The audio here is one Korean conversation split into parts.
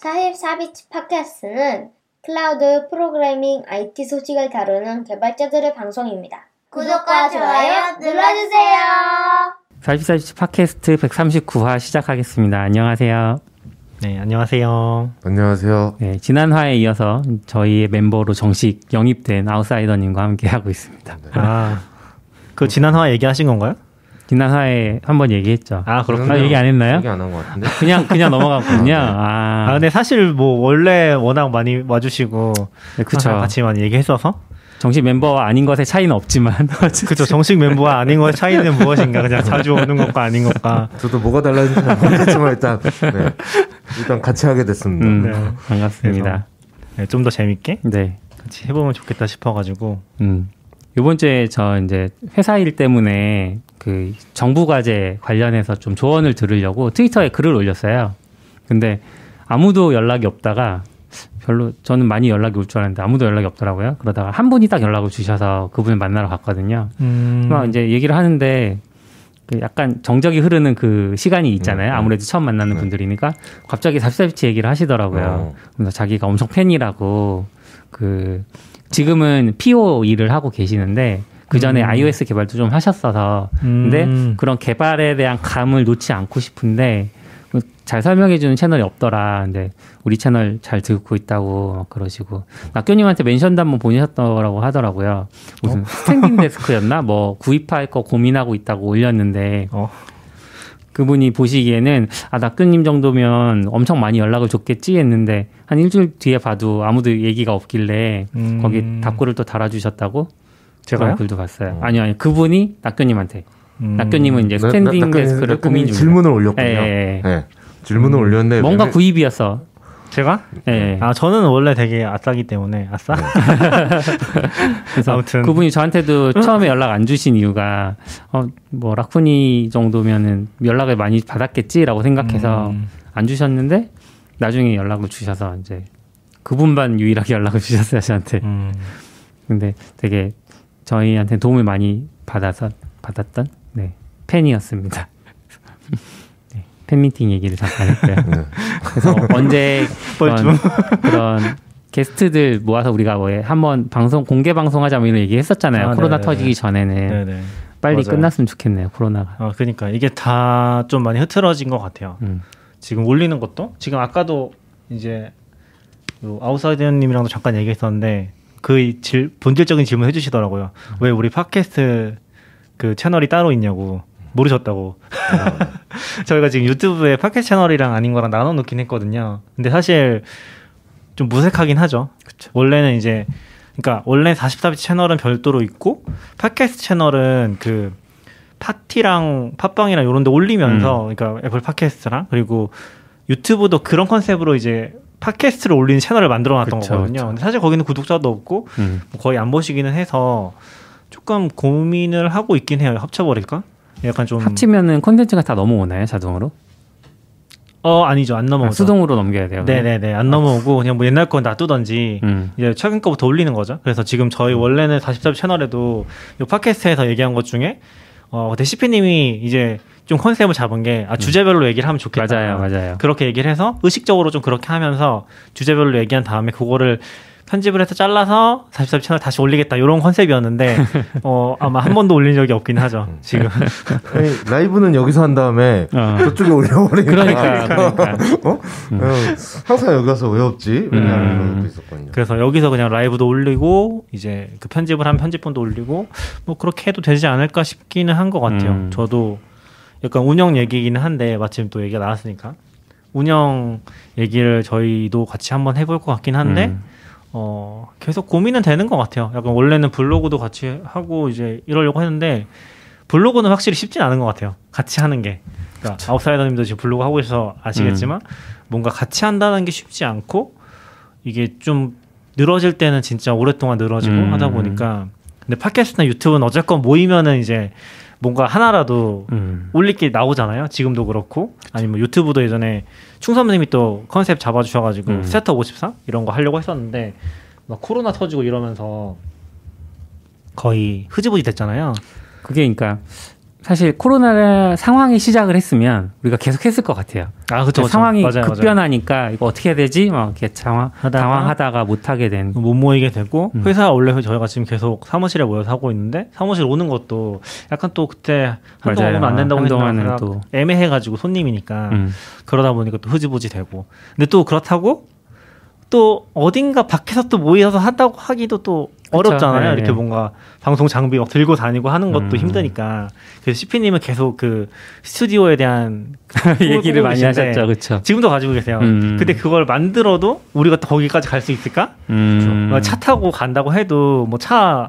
44비치 팟캐스트는 클라우드 프로그래밍 IT 소식을 다루는 개발자들의 방송입니다. 구독과 좋아요 눌러주세요. 44비치 팟캐스트 139화 시작하겠습니다. 안녕하세요. 네, 안녕하세요. 안녕하세요. 네, 지난 화에 이어서 저희의 멤버로 정식 영입된 아웃사이더님과 함께 하고 있습니다. 아, 그 지난 화 얘기하신 건가요? 지난 화에 한번 얘기했죠. 아, 그렇군요. 아, 얘기 안 했나요? 얘기 안 한 것 같은데. 그냥 그냥 넘어갔군요. 아, 네. 아, 아, 근데 사실 뭐 원래 워낙 많이 와주시고 네, 그쵸. 같이 많이 얘기했어서 정식 멤버와 아닌 것의 차이는 없지만 그쵸 정식 멤버와 아닌 거의 차이는 무엇인가 그냥 자주 오는 것과 아닌 것과 저도 뭐가 달라진지 잘 모르겠지만 일단 네. 일단 같이 하게 됐습니다. 음, 네. 반갑습니다. 네, 좀더 재밌게 네. 같이 해보면 좋겠다 싶어가지고 음. 요번 주에 저 이제 회사 일 때문에 그 정부 과제 관련해서 좀 조언을 들으려고 트위터에 글을 올렸어요. 근데 아무도 연락이 없다가 별로 저는 많이 연락이 올 줄 알았는데 아무도 연락이 없더라고요. 그러다가 한 분이 딱 연락을 주셔서 그분을 만나러 갔거든요. 음, 막 이제 얘기를 하는데 그 약간 정적이 흐르는 그 시간이 있잖아요. 음, 음. 아무래도 처음 만나는 네. 분들이니까 갑자기 삽삽치 얘기를 하시더라고요. 어. 그래서 자기가 엄청 팬이라고 그 지금은 PO 일을 하고 계시는데 그 전에 음. iOS 개발도 좀 하셨어서 근데 음. 그런 개발에 대한 감을 놓지 않고 싶은데 잘 설명해주는 채널이 없더라. 근데 우리 채널 잘 듣고 있다고 막 그러시고 낙교님한테 mention도 한번 보내셨더라고 하더라고요. 무슨 standing desk였나 뭐 구입할 거 고민하고 있다고 올렸는데 어, 그분이 보시기에는 아 낙교님 정도면 엄청 많이 연락을 줬겠지 했는데 한 일주일 뒤에 봐도 아무도 얘기가 없길래 음. 거기 답글을 또 달아주셨다고 제가요? 글도 봤어요. 아니요, 아니 그분이 낙교님한테 음. 낙교님은 이제 나- 스탠딩 나- 낙교님- 데스크를 낙교님이 고민 중 질문을 올렸군요. 예, 예, 예. 네. 질문을 음. 올렸는데 뭔가 맨날- 구입이었어. 제가 예. 예. 아 저는 원래 되게 아싸기 때문에 아싸 그래서 아무튼. 그분이 저한테도 처음에 연락 안 주신 이유가 어뭐 라쿠니 정도면은 연락을 많이 받았겠지라고 생각해서 음. 안 주셨는데 나중에 연락을 주셔서 이제 그분만 유일하게 연락을 주셨어요 저한테. 음. 근데 되게 저희한테 도움을 많이 받아서 받았던 네 팬이었습니다. 네, 팬미팅 얘기를 잠깐 했고요. 네. 그래서 언제 그런. 그런 게스트들 모아서 우리가 뭐 한번 방송 공개 방송하자 뭐 이런 얘기 했었잖아요. 아, 코로나 네네네. 터지기 전에는 네네 빨리 맞아요. 끝났으면 좋겠네요. 코로나가. 아 그러니까 이게 다 좀 많이 흐트러진 것 같아요 음. 지금 올리는 것도 지금 아까도 이제 요 아웃사이더님이랑도 잠깐 얘기했었는데 그 질, 본질적인 질문 해주시더라고요. 왜 우리 팟캐스트 그 채널이 따로 있냐고 모르셨다고. 저희가 지금 유튜브에 팟캐스트 채널이랑 아닌 거랑 나눠 놓긴 했거든요. 근데 사실 좀 무색하긴 하죠. 원래는 이제 그러니까 원래 44비치 채널은 별도로 있고 팟캐스트 채널은 그 파티랑 팟빵이랑 이런 데 올리면서 그러니까 애플 팟캐스트랑 그리고 유튜브도 그런 컨셉으로 이제 팟캐스트를 올리는 채널을 만들어 놨던 그쵸, 거거든요. 그쵸. 근데 사실 거기는 구독자도 없고 음. 뭐 거의 안 보시기는 해서 조금 고민을 하고 있긴 해요. 합쳐버릴까? 약간 좀 합치면은 콘텐츠가 다 넘어오나요 자동으로? 어 아니죠 안 아, 넘어오죠. 수동으로 넘겨야 돼요. 네네네 안 넘어오고 그냥 뭐 옛날 건 놔두던지 음. 이제 최근 거부터 올리는 거죠. 그래서 지금 저희 원래는 44 채널에도 이 팟캐스트에서 얘기한 것 중에 어 근데 CP님이 이제 좀 컨셉을 잡은 게 아, 주제별로 얘기를 하면 좋겠다. 맞아요, 맞아요. 그렇게 얘기를 해서 의식적으로 좀 그렇게 하면서 주제별로 얘기한 다음에 그거를 편집을 해서 잘라서 44 채널 다시 올리겠다 이런 컨셉이었는데 어 아마 한 번도 올린 적이 없긴 하죠 지금 아니, 라이브는 여기서 한 다음에 어. 저쪽에 올려버리니까 그러니까 그러니까. 어? 어, 항상 여기 가서 왜 없지? 음. 그런 것도 있었거든요. 그래서 여기서 그냥 라이브도 올리고 이제 그 편집을 한 편집본도 올리고 뭐 그렇게 해도 되지 않을까 싶기는 한 것 같아요. 음. 저도 약간 운영 얘기이기는 한데 마침 또 얘기가 나왔으니까 운영 얘기를 저희도 같이 한번 해볼 것 같긴 한데 음. 어 계속 고민은 되는 것 같아요. 약간 원래는 블로그도 같이 하고 이제 이러려고 했는데 블로그는 확실히 쉽진 않은 것 같아요. 같이 하는 게. 그러니까 아웃사이더님도 지금 블로그 하고 계셔서 아시겠지만 뭔가 같이 한다는 게 쉽지 않고 이게 좀 늘어질 때는 진짜 오랫동안 늘어지고 음. 하다 보니까 근데 팟캐스트나 유튜브는 어쨌건 모이면은 이제 뭔가 하나라도 음. 올릴 게 나오잖아요. 지금도 그렇고 아니면 유튜브도 예전에 충 선생님이 또 컨셉 잡아주셔가지고 음. 스타터 53 이런 거 하려고 했었는데 막 코로나 터지고 이러면서 거의 흐지부지 됐잖아요. 그게 그러니까 사실 코로나 상황이 시작을 했으면 우리가 계속 했을 것 같아요. 아 그쵸, 그쵸. 상황이 맞아요, 맞아요. 급변하니까 이거 어떻게 해야 되지? 막 이렇게 당황, 하다가 당황 하다가 못 하게 된. 못 모이게 되고 음. 회사 원래 저희가 지금 계속 사무실에 모여서 하고 있는데 사무실 오는 것도 약간 또 그때 한동안 맞아요. 오면 안 된다고 한동안은 또. 애매해가지고 손님이니까 음. 그러다 보니까 또 흐지부지 되고 근데 또 그렇다고 또 어딘가 밖에서 또 모여서 한다고 하기도 또 어렵잖아요. 네, 이렇게 네. 뭔가 방송 장비 막 들고 다니고 하는 것도 음. 힘드니까 그래서 CP님은 계속 그 스튜디오에 대한 얘기를 많이 하셨죠, 그렇죠? 지금도 가지고 계세요. 음. 근데 그걸 만들어도 우리가 거기까지 갈 수 있을까? 음. 뭐차 타고 간다고 해도 뭐차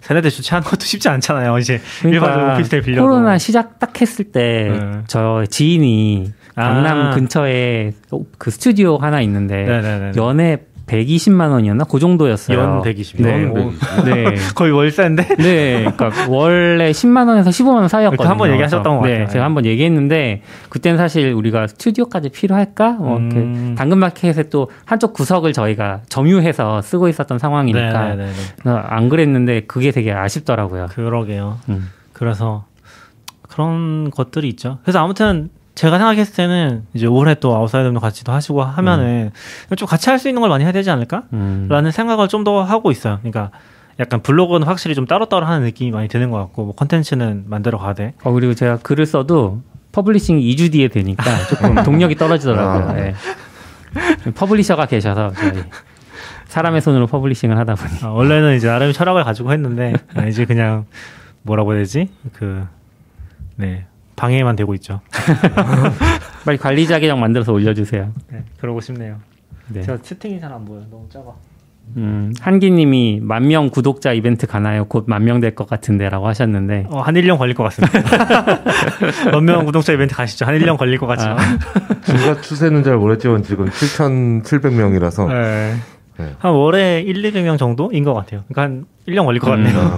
세네대 주차하는 것도 쉽지 않잖아요. 이제 일반적으로 오피스텔. 그러니까 코로나 시작 딱 했을 때 네. 저 지인이 강남 아. 근처에 그 스튜디오 하나 있는데 네네네. 연에 120만 원이었나? 그 정도였어요. 연 120. 네. 연 120. 네. 거의 월세인데. 네, 그러니까 원래 10만 원에서 15만 원 사이였거든요. 한번 얘기하셨던 것 네, 같아요. 제가 한번 얘기했는데 그때는 사실 우리가 스튜디오까지 필요할까? 뭐 음. 당근마켓에 또 한쪽 구석을 저희가 점유해서 쓰고 있었던 상황이니까 네네네. 안 그랬는데 그게 되게 아쉽더라고요. 그러게요. 음. 그래서 그런 것들이 있죠. 그래서 아무튼 제가 생각했을 때는 이제 올해 또 아웃사이더도 같이 도 하시고 하면은 좀 같이 할 수 있는 걸 많이 해야 되지 않을까? 음. 라는 생각을 좀 더 하고 있어요. 그러니까 약간 블로그는 확실히 좀 따로따로 하는 느낌이 많이 드는 것 같고 뭐 컨텐츠는 만들어 가되 어, 그리고 제가 글을 써도 publishing 2주 뒤에 되니까 조금 동력이 떨어지더라고요. 아. 예. publisher가 계셔서 저희 사람의 손으로 publishing을 하다 보니 아, 원래는 이제 나름의 철학을 가지고 했는데 아, 이제 그냥 뭐라고 해야 되지? 그 네. 방해만 되고 있죠. 빨리 관리자 계정 만들어서 올려주세요. 네, 그러고 싶네요. 네. 제가 채팅이 잘 안 보여. 너무 작아. 음, 한기님이 만 명 구독자 이벤트 가나요? 곧 만 명 될 것 같은데라고 하셨는데 어, 한 1년 걸릴 것 같습니다. 만 명 구독자 이벤트 가시죠. 한 1년 걸릴 것 같지만. 지가 추세는 잘 모르겠지만 지금 7,700명이라서 네. 네. 한 월에 1, 200명 정도인 것 같아요. 그러니까 한 1년 걸릴 것 같네요.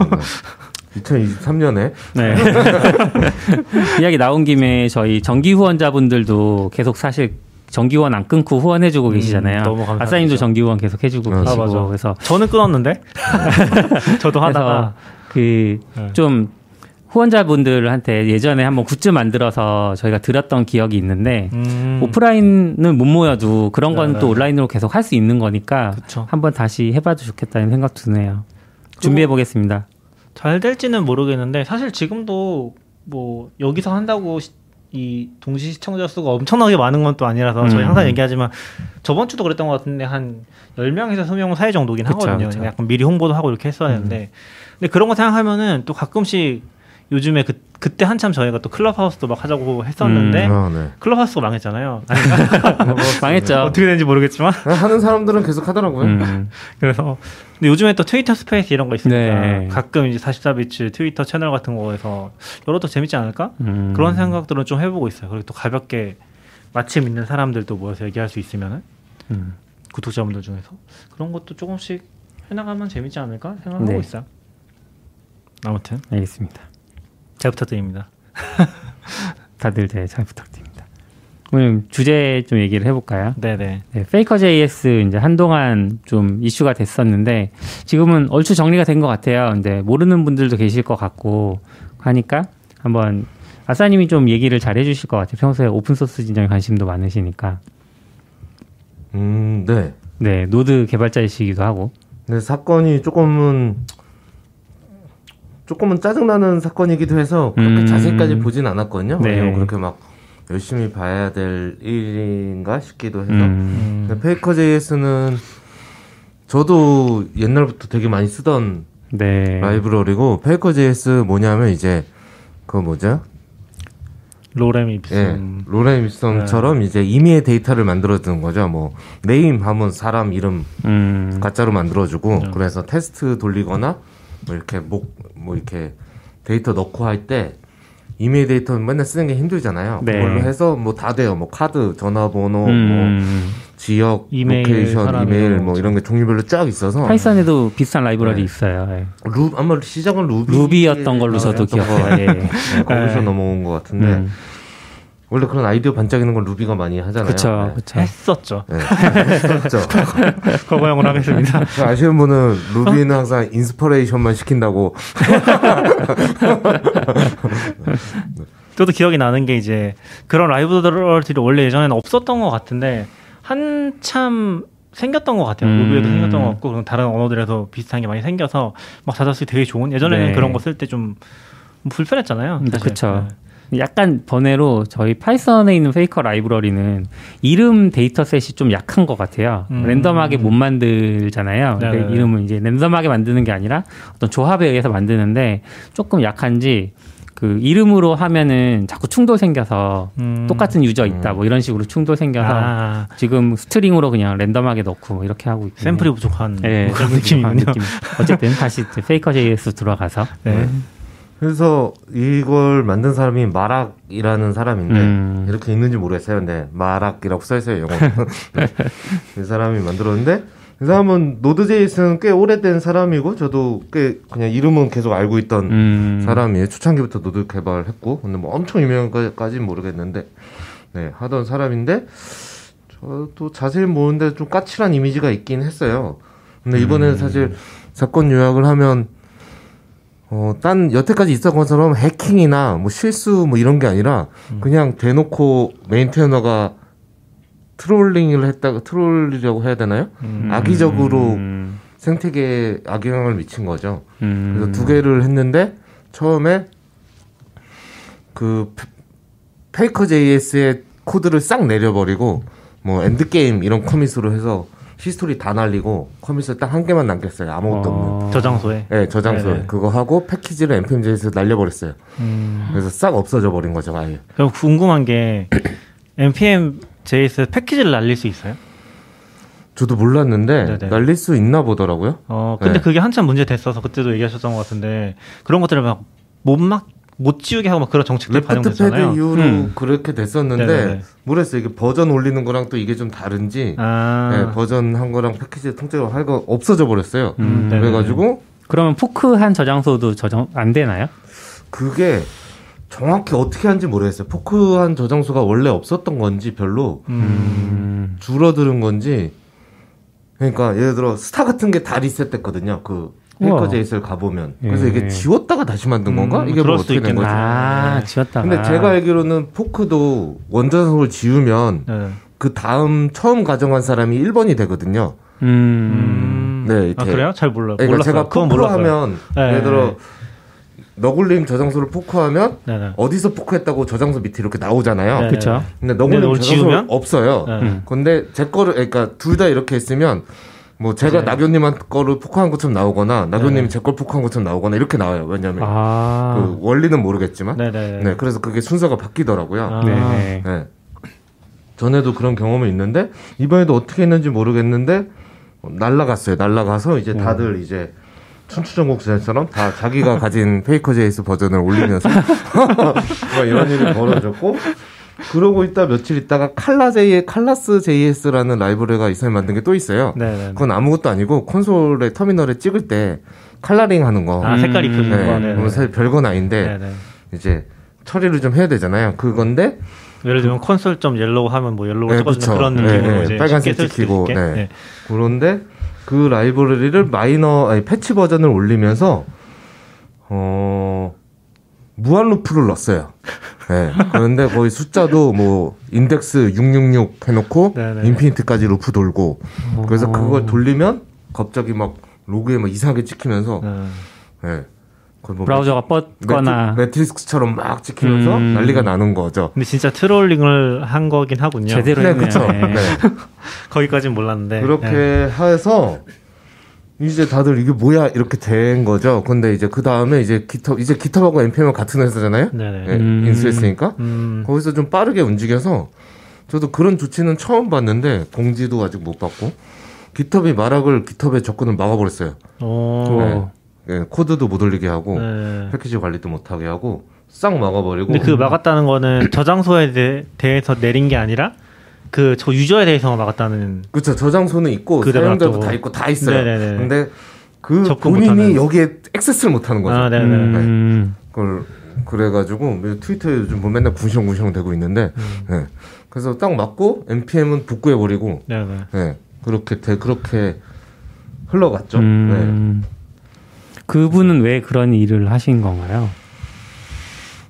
2023년에 네. 이야기 나온 김에 저희 정기 후원자분들도 계속 사실 정기 후원 안 끊고 후원해주고 음, 계시잖아요. 너무 감사드리죠. 아싸님도 정기 후원 계속 해주고 아, 계시고 맞아. 그래서 저는 끊었는데. 저도 하다가. 네. 그좀 후원자분들한테 예전에 한번 굿즈 만들어서 저희가 드렸던 기억이 있는데 음, 오프라인은 못 모여도 그런 건 네, 또 네. 온라인으로 계속 할 수 있는 거니까 그쵸. 한번 다시 해봐도 좋겠다는 생각 드네요. 준비해 보겠습니다. 잘 될지는 모르겠는데 사실 지금도 뭐 여기서 한다고 시- 이 동시 시청자 수가 엄청나게 많은 건 또 아니라서 저희 음. 항상 얘기하지만 저번 주도 그랬던 것 같은데 한 10명에서 20명 사이 정도긴 그쵸, 하거든요. 그쵸. 약간 미리 홍보도 하고 이렇게 했어야 되는데 근데 그런 거 생각하면은 또 가끔씩 요즘에 그 그때 한참 저희가 또 클럽하우스도 막 하자고 했었는데 아, 네. 클럽하우스가 망했잖아요. 망했죠. 어떻게 되는지 모르겠지만 하는 사람들은 계속 하더라고요. 음. 그래서 근데 요즘에 또 트위터 스페이스 이런 거 있으니까 네. 가끔 이제 44bits 트위터 채널 같은 거에서 열어도 재밌지 않을까? 음. 그런 생각들은 좀 해보고 있어요. 그리고 또 가볍게 마침 있는 사람들도 모여서 얘기할 수 있으면은 음. 구독자분들 중에서 그런 것도 조금씩 해나가면 재밌지 않을까 생각하고 네. 있어요. 아무튼 알겠습니다. 잘 부탁드립니다. 다들 네, 잘 부탁드립니다. 오늘 주제 좀 얘기를 해볼까요? 네네. 네, Faker JS 이제 한동안 좀 이슈가 됐었는데 지금은 얼추 정리가 된 것 같아요. 근데 모르는 분들도 계실 것 같고 하니까 한번 아싸님이 좀 얘기를 잘 해주실 것 같아요. 평소에 오픈 소스 진영에 관심도 많으시니까. 음, 네. 네, 노드 개발자이시기도 하고. 근데 사건이 조금은 조금은 짜증나는 사건이기도 해서 그렇게 음. 자세히까지 보진 않았거든요. 네. 그렇게 막 열심히 봐야 될 일인가 싶기도 해서. 음, Faker JS는 저도 옛날부터 되게 많이 쓰던 네. 라이브러리고 Faker JS 뭐냐면 이제 그 뭐죠? Lorem 예, Ipsum. 로렌 윗성처럼 이제 임의의 데이터를 만들어주는 거죠. 뭐 name 하면 사람 이름 음, 가짜로 만들어주고 네. 그래서 테스트 돌리거나 뭐 이렇게 mock 뭐 이렇게 데이터 넣고 할 때 이메일 데이터는 맨날 쓰는 게 힘들잖아요. 네. 그걸로 해서 뭐 다 돼요. 뭐 카드, 전화번호, 뭐 음, 지역, 이메일, location, 이메일 뭐 이런 게 종류별로 쫙 있어서 파이썬에도 비슷한 라이브러리 네. 있어요. 예. 루 아마 시작은 루비 루비였던 걸로 저도 였던 거, 기억해요. 예. 네, 거기서 넘어온 것 같은데 음, 원래 그런 아이디어 반짝이는 건 루비가 많이 하잖아요. 그쵸, 네. 그쵸. 했었죠. 네. 그렇죠. 거부형으로 하겠습니다. 아시는 분은 루비는 항상 inspiration만 시킨다고 저도 기억이 나는 게 이제 그런 라이브러리들이 원래 예전에는 없었던 것 같은데 한참 생겼던 것 같아요. 음. 루비에도 생겼던 것 같고 그런 다른 언어들에도 비슷한 게 많이 생겨서 막 갖다 쓰기 되게 좋은 예전에는 네. 그런 거 쓸 때 좀 불편했잖아요. 음, 사실. 약간 번외로 저희 파이썬에 있는 페이커 라이브러리는 이름 dataset이 좀 약한 것 같아요. 음. 랜덤하게 못 만들잖아요. 네네. 근데 이름은 이제 랜덤하게 만드는 게 아니라 어떤 조합에 의해서 만드는데 조금 약한지 그 이름으로 하면은 자꾸 충돌 생겨서 음. 똑같은 유저 있다 뭐 이런 식으로 충돌 생겨서 아, 지금 string으로 그냥 랜덤하게 넣고 뭐 이렇게 하고 있고 샘플이 부족한 네, 뭐 그런 느낌이군요. 느낌. 어쨌든 다시 Faker JS 들어가서 네. 그래서 이걸 만든 사람이 Marak이라는 사람인데 음. 이렇게 있는지 모르겠어요. 근데 Marak이라고 써 있어요 영어. 네. 이 사람이 만들었는데 이 사람은 Node.js는 꽤 오래된 사람이고 저도 꽤 그냥 이름은 계속 알고 있던 음. 사람이에요. 초창기부터 노드 개발했고 근데 뭐 엄청 유명한까지는 모르겠는데 네 하던 사람인데 저도 자세히 모르는데 좀 까칠한 이미지가 있긴 했어요. 근데 이번에는 사실 사건 요약을 하면 어, 딴 여태까지 있었던 것처럼 해킹이나 뭐 실수 뭐 이런 게 아니라 그냥 대놓고 메인테너가 트롤링을 했다가 트롤이라고 해야 되나요? 음. 악의적으로 음. 생태계에 악영향을 미친 거죠. 음. 그래서 두 개를 했는데 처음에 그 Faker JS의 코드를 싹 내려버리고 뭐 endgame 이런 commit으로 해서 history 다 날리고 commit을 딱 한 개만 남겼어요. 아무것도 없는. 어. 저장소에. 네, 저장소 네네. 그거 하고 패키지를 npm.js에서 날려버렸어요. 음. 그래서 싹 없어져 버린 거죠, 아예. 그럼 궁금한 게 npm JS 패키지를 날릴 수 있어요? 저도 몰랐는데 네네. 날릴 수 있나 보더라고요. 어, 근데 네. 그게 한참 문제 됐어서 그때도 얘기하셨던 것 같은데 그런 것들을 막 못 막 못 지우게 하고 막 그런 패드 반영됐잖아요. 이후로 음. 그렇게 됐었는데 네네네. 모르겠어요. 이게 버전 올리는 거랑 또 이게 좀 다른지 아, 네, 버전 한 거랑 패키지 통째로 할 거 없어져 버렸어요. 음. 그래가지고 그러면 포크 한 저장소도 저장 안 되나요? 그게 정확히 어떻게 하는지 모르겠어요. 포크한 저장소가 원래 없었던 건지 별로 음. 줄어드는 건지 그러니까 예를 들어 스타 같은 게 다 리셋됐거든요. 그 Faker JS를 가보면 그래서 예. 이게 지웠다가 다시 만든 건가? 음, 이게 뭐 어떻게 된. 거지? 아, 지웠다가. 근데 제가 알기로는 fork도 원저장소를 지우면 네. 그 다음 처음 가져간 사람이 1번이 되거든요. 음. 음. 네, 이렇게. 아 그래요? 잘 몰라. 그러니까 몰랐어요. 제가 몰랐어요. fork하면 네. 예를 들어 너굴님 저장소를 fork하면 네네. 어디서 fork했다고 저장소 밑에 이렇게 나오잖아요. 네. 그쵸. 근데 너굴님 저장소? 없어요. 네. 음. 근데 제 거를 그러니까 둘 다 이렇게 했으면 뭐 제가 네. 낙연님한 거를 fork한 것처럼 나오거나 낙연님이 제걸 fork한 것처럼 나오거나 이렇게 나와요. 왜냐하면 아. 그 원리는 모르겠지만 네네. 네 그래서 그게 순서가 바뀌더라고요. 아. 네. 네. 전에도 그런 경험이 있는데 이번에도 어떻게 했는지 모르겠는데 어, 날라갔어요. 날라가서 이제 다들 이제 춘추전국시대처럼 다 자기가 가진 Faker JS 버전을 올리면서 뭐 이런 일이 벌어졌고 그러고 있다 며칠 있다가 칼라 제이 칼라스 JS라는 라이브러리가 이 사람이 만든 게 또 있어요. 네네. 그건 아무것도 아니고 콘솔에 터미널에 찍을 때 coloring 하는 거. 아 색깔 입히는 네. 거. 네네. 그건 사실 별건 아닌데 네네. 이제 처리를 좀 해야 되잖아요. 그건데 예를 들면 콘솔 점 yellow 하면 뭐 yellow 네, 찍어주는. 그런 네, 느낌으로 네. 이제 빨간색 찍히고. 네. 그런데 그 라이브러리를 마이너 아니 패치 버전을 올리면서 어 무한 루프를 넣었어요. 네. 그런데 거의 숫자도 뭐 인덱스 666 해놓고 네네. infinite까지 루프 돌고 그래서 어. 그걸 돌리면 갑자기 막 로그에 막 이상하게 찍히면서 네. 네. 뭐 브라우저가 뻗거나 매트, 리스크처럼 막 찍히면서 음. 난리가 나는 거죠. 근데 진짜 트롤링을 한 거긴 하군요. 제대로 네. 그쵸. 네. 네. 거기까지는 몰랐는데. 그렇게 네. 해서 이제 다들 이게 뭐야 이렇게 된 거죠. 근데 이제 그 다음에 이제 기터 이제 기터하고 npm은 같은 회사잖아요. 네네. 예, 음. 인수했으니까 음. 거기서 좀 빠르게 움직여서 저도 그런 조치는 처음 봤는데 공지도 아직 못 받고 기텁이 마락을 기텁에 접근을 막아버렸어요. 오. 네. 예, 코드도 못 올리게 하고 네. 패키지 관리도 못 하게 하고 싹 막아버리고. 근데 그 막았다는 거는 저장소에 대, 대해서 내린 게 아니라 그 저 유저에 대해서 막았다는 그렇죠. 저장소는 있고 사용자도. 다 있고 다 있어요. 네네네. 근데 그 본인이 못하는. 여기에 액세스를 못 하는 거죠. 아, 네네. 음. 그걸 그래가지고 트위터에 요즘 뭐 맨날 궁시렁궁시렁 되고 있는데 네. 그래서 딱 맞고 npm은 복구해 버리고 네, 네. 네. 그렇게 돼 그렇게 흘러갔죠. 네. 음, 그분은 왜 그런 일을 하신 건가요?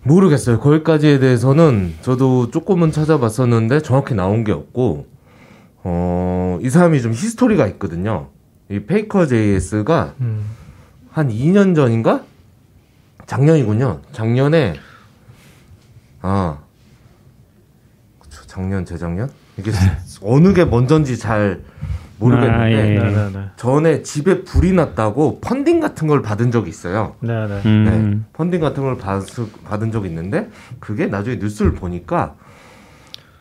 모르겠어요. 거기까지에 대해서는 저도 조금은 찾아봤었는데 정확히 나온 게 없고, 어, 이 사람이 좀 히스토리가 있거든요. 이 페이커 JS가 음. 한 2년 전인가? 작년이군요. 작년에, 아, 그쵸, 작년, 재작년? 이게 어느 게 먼저인지 잘 모르겠는데, 아, 예, 예. 네, 네, 네. 전에 집에 불이 났다고 펀딩 같은 걸 받은 적이 있어요. 네, 네. 음, 네, 펀딩 같은 걸 받, 받은 적이 있는데 그게 나중에 뉴스를 보니까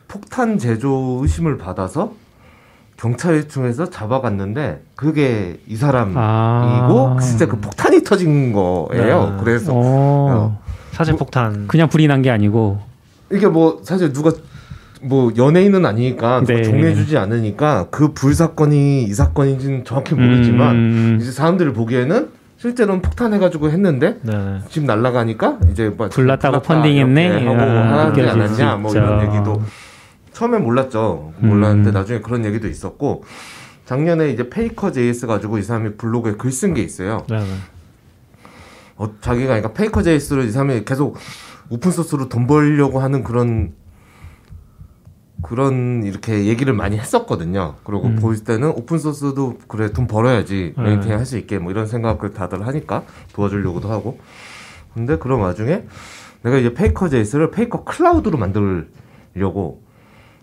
폭탄 제조 의심을 받아서 경찰청에서 잡아갔는데 그게 이 사람이고 아. 진짜 그 폭탄이 터진 거예요. 네. 그래서 어, 사진 폭탄. 그냥 불이 난 게 아니고 이게 뭐 사실 누가 뭐 연예인은 아니니까 네. 종례해주지 않으니까 그 불 사건이 이 사건인지는 정확히 모르지만 음, 이제 사람들이 보기에는 실제로는 폭탄해가지고 했는데 네, 네. 집 날아가니까 이제 뭐 불 났다고 불 났다 펀딩했네? 하고 아, 하지 않았냐 수 뭐. 이런 얘기도 처음에 몰랐죠 몰랐는데 음. 나중에 그런 얘기도 있었고 작년에 이제 Faker JS 가지고 이 사람이 블로그에 글 쓴 게 있어요 네, 네. 어, 자기가 그러니까 Faker JS를 이 사람이 계속 오픈 소스로 돈 벌려고 하는 그런 그런 이렇게 얘기를 많이 했었거든요. 그리고 음. 보일 때는 오픈 소스도 그래 돈 벌어야지 네. maintain 할 수 있게 뭐 이런 생각을 다들 하니까 도와주려고도 하고. 근데 그런 와중에 내가 이제 Faker JS를 Faker Cloud로 만들려고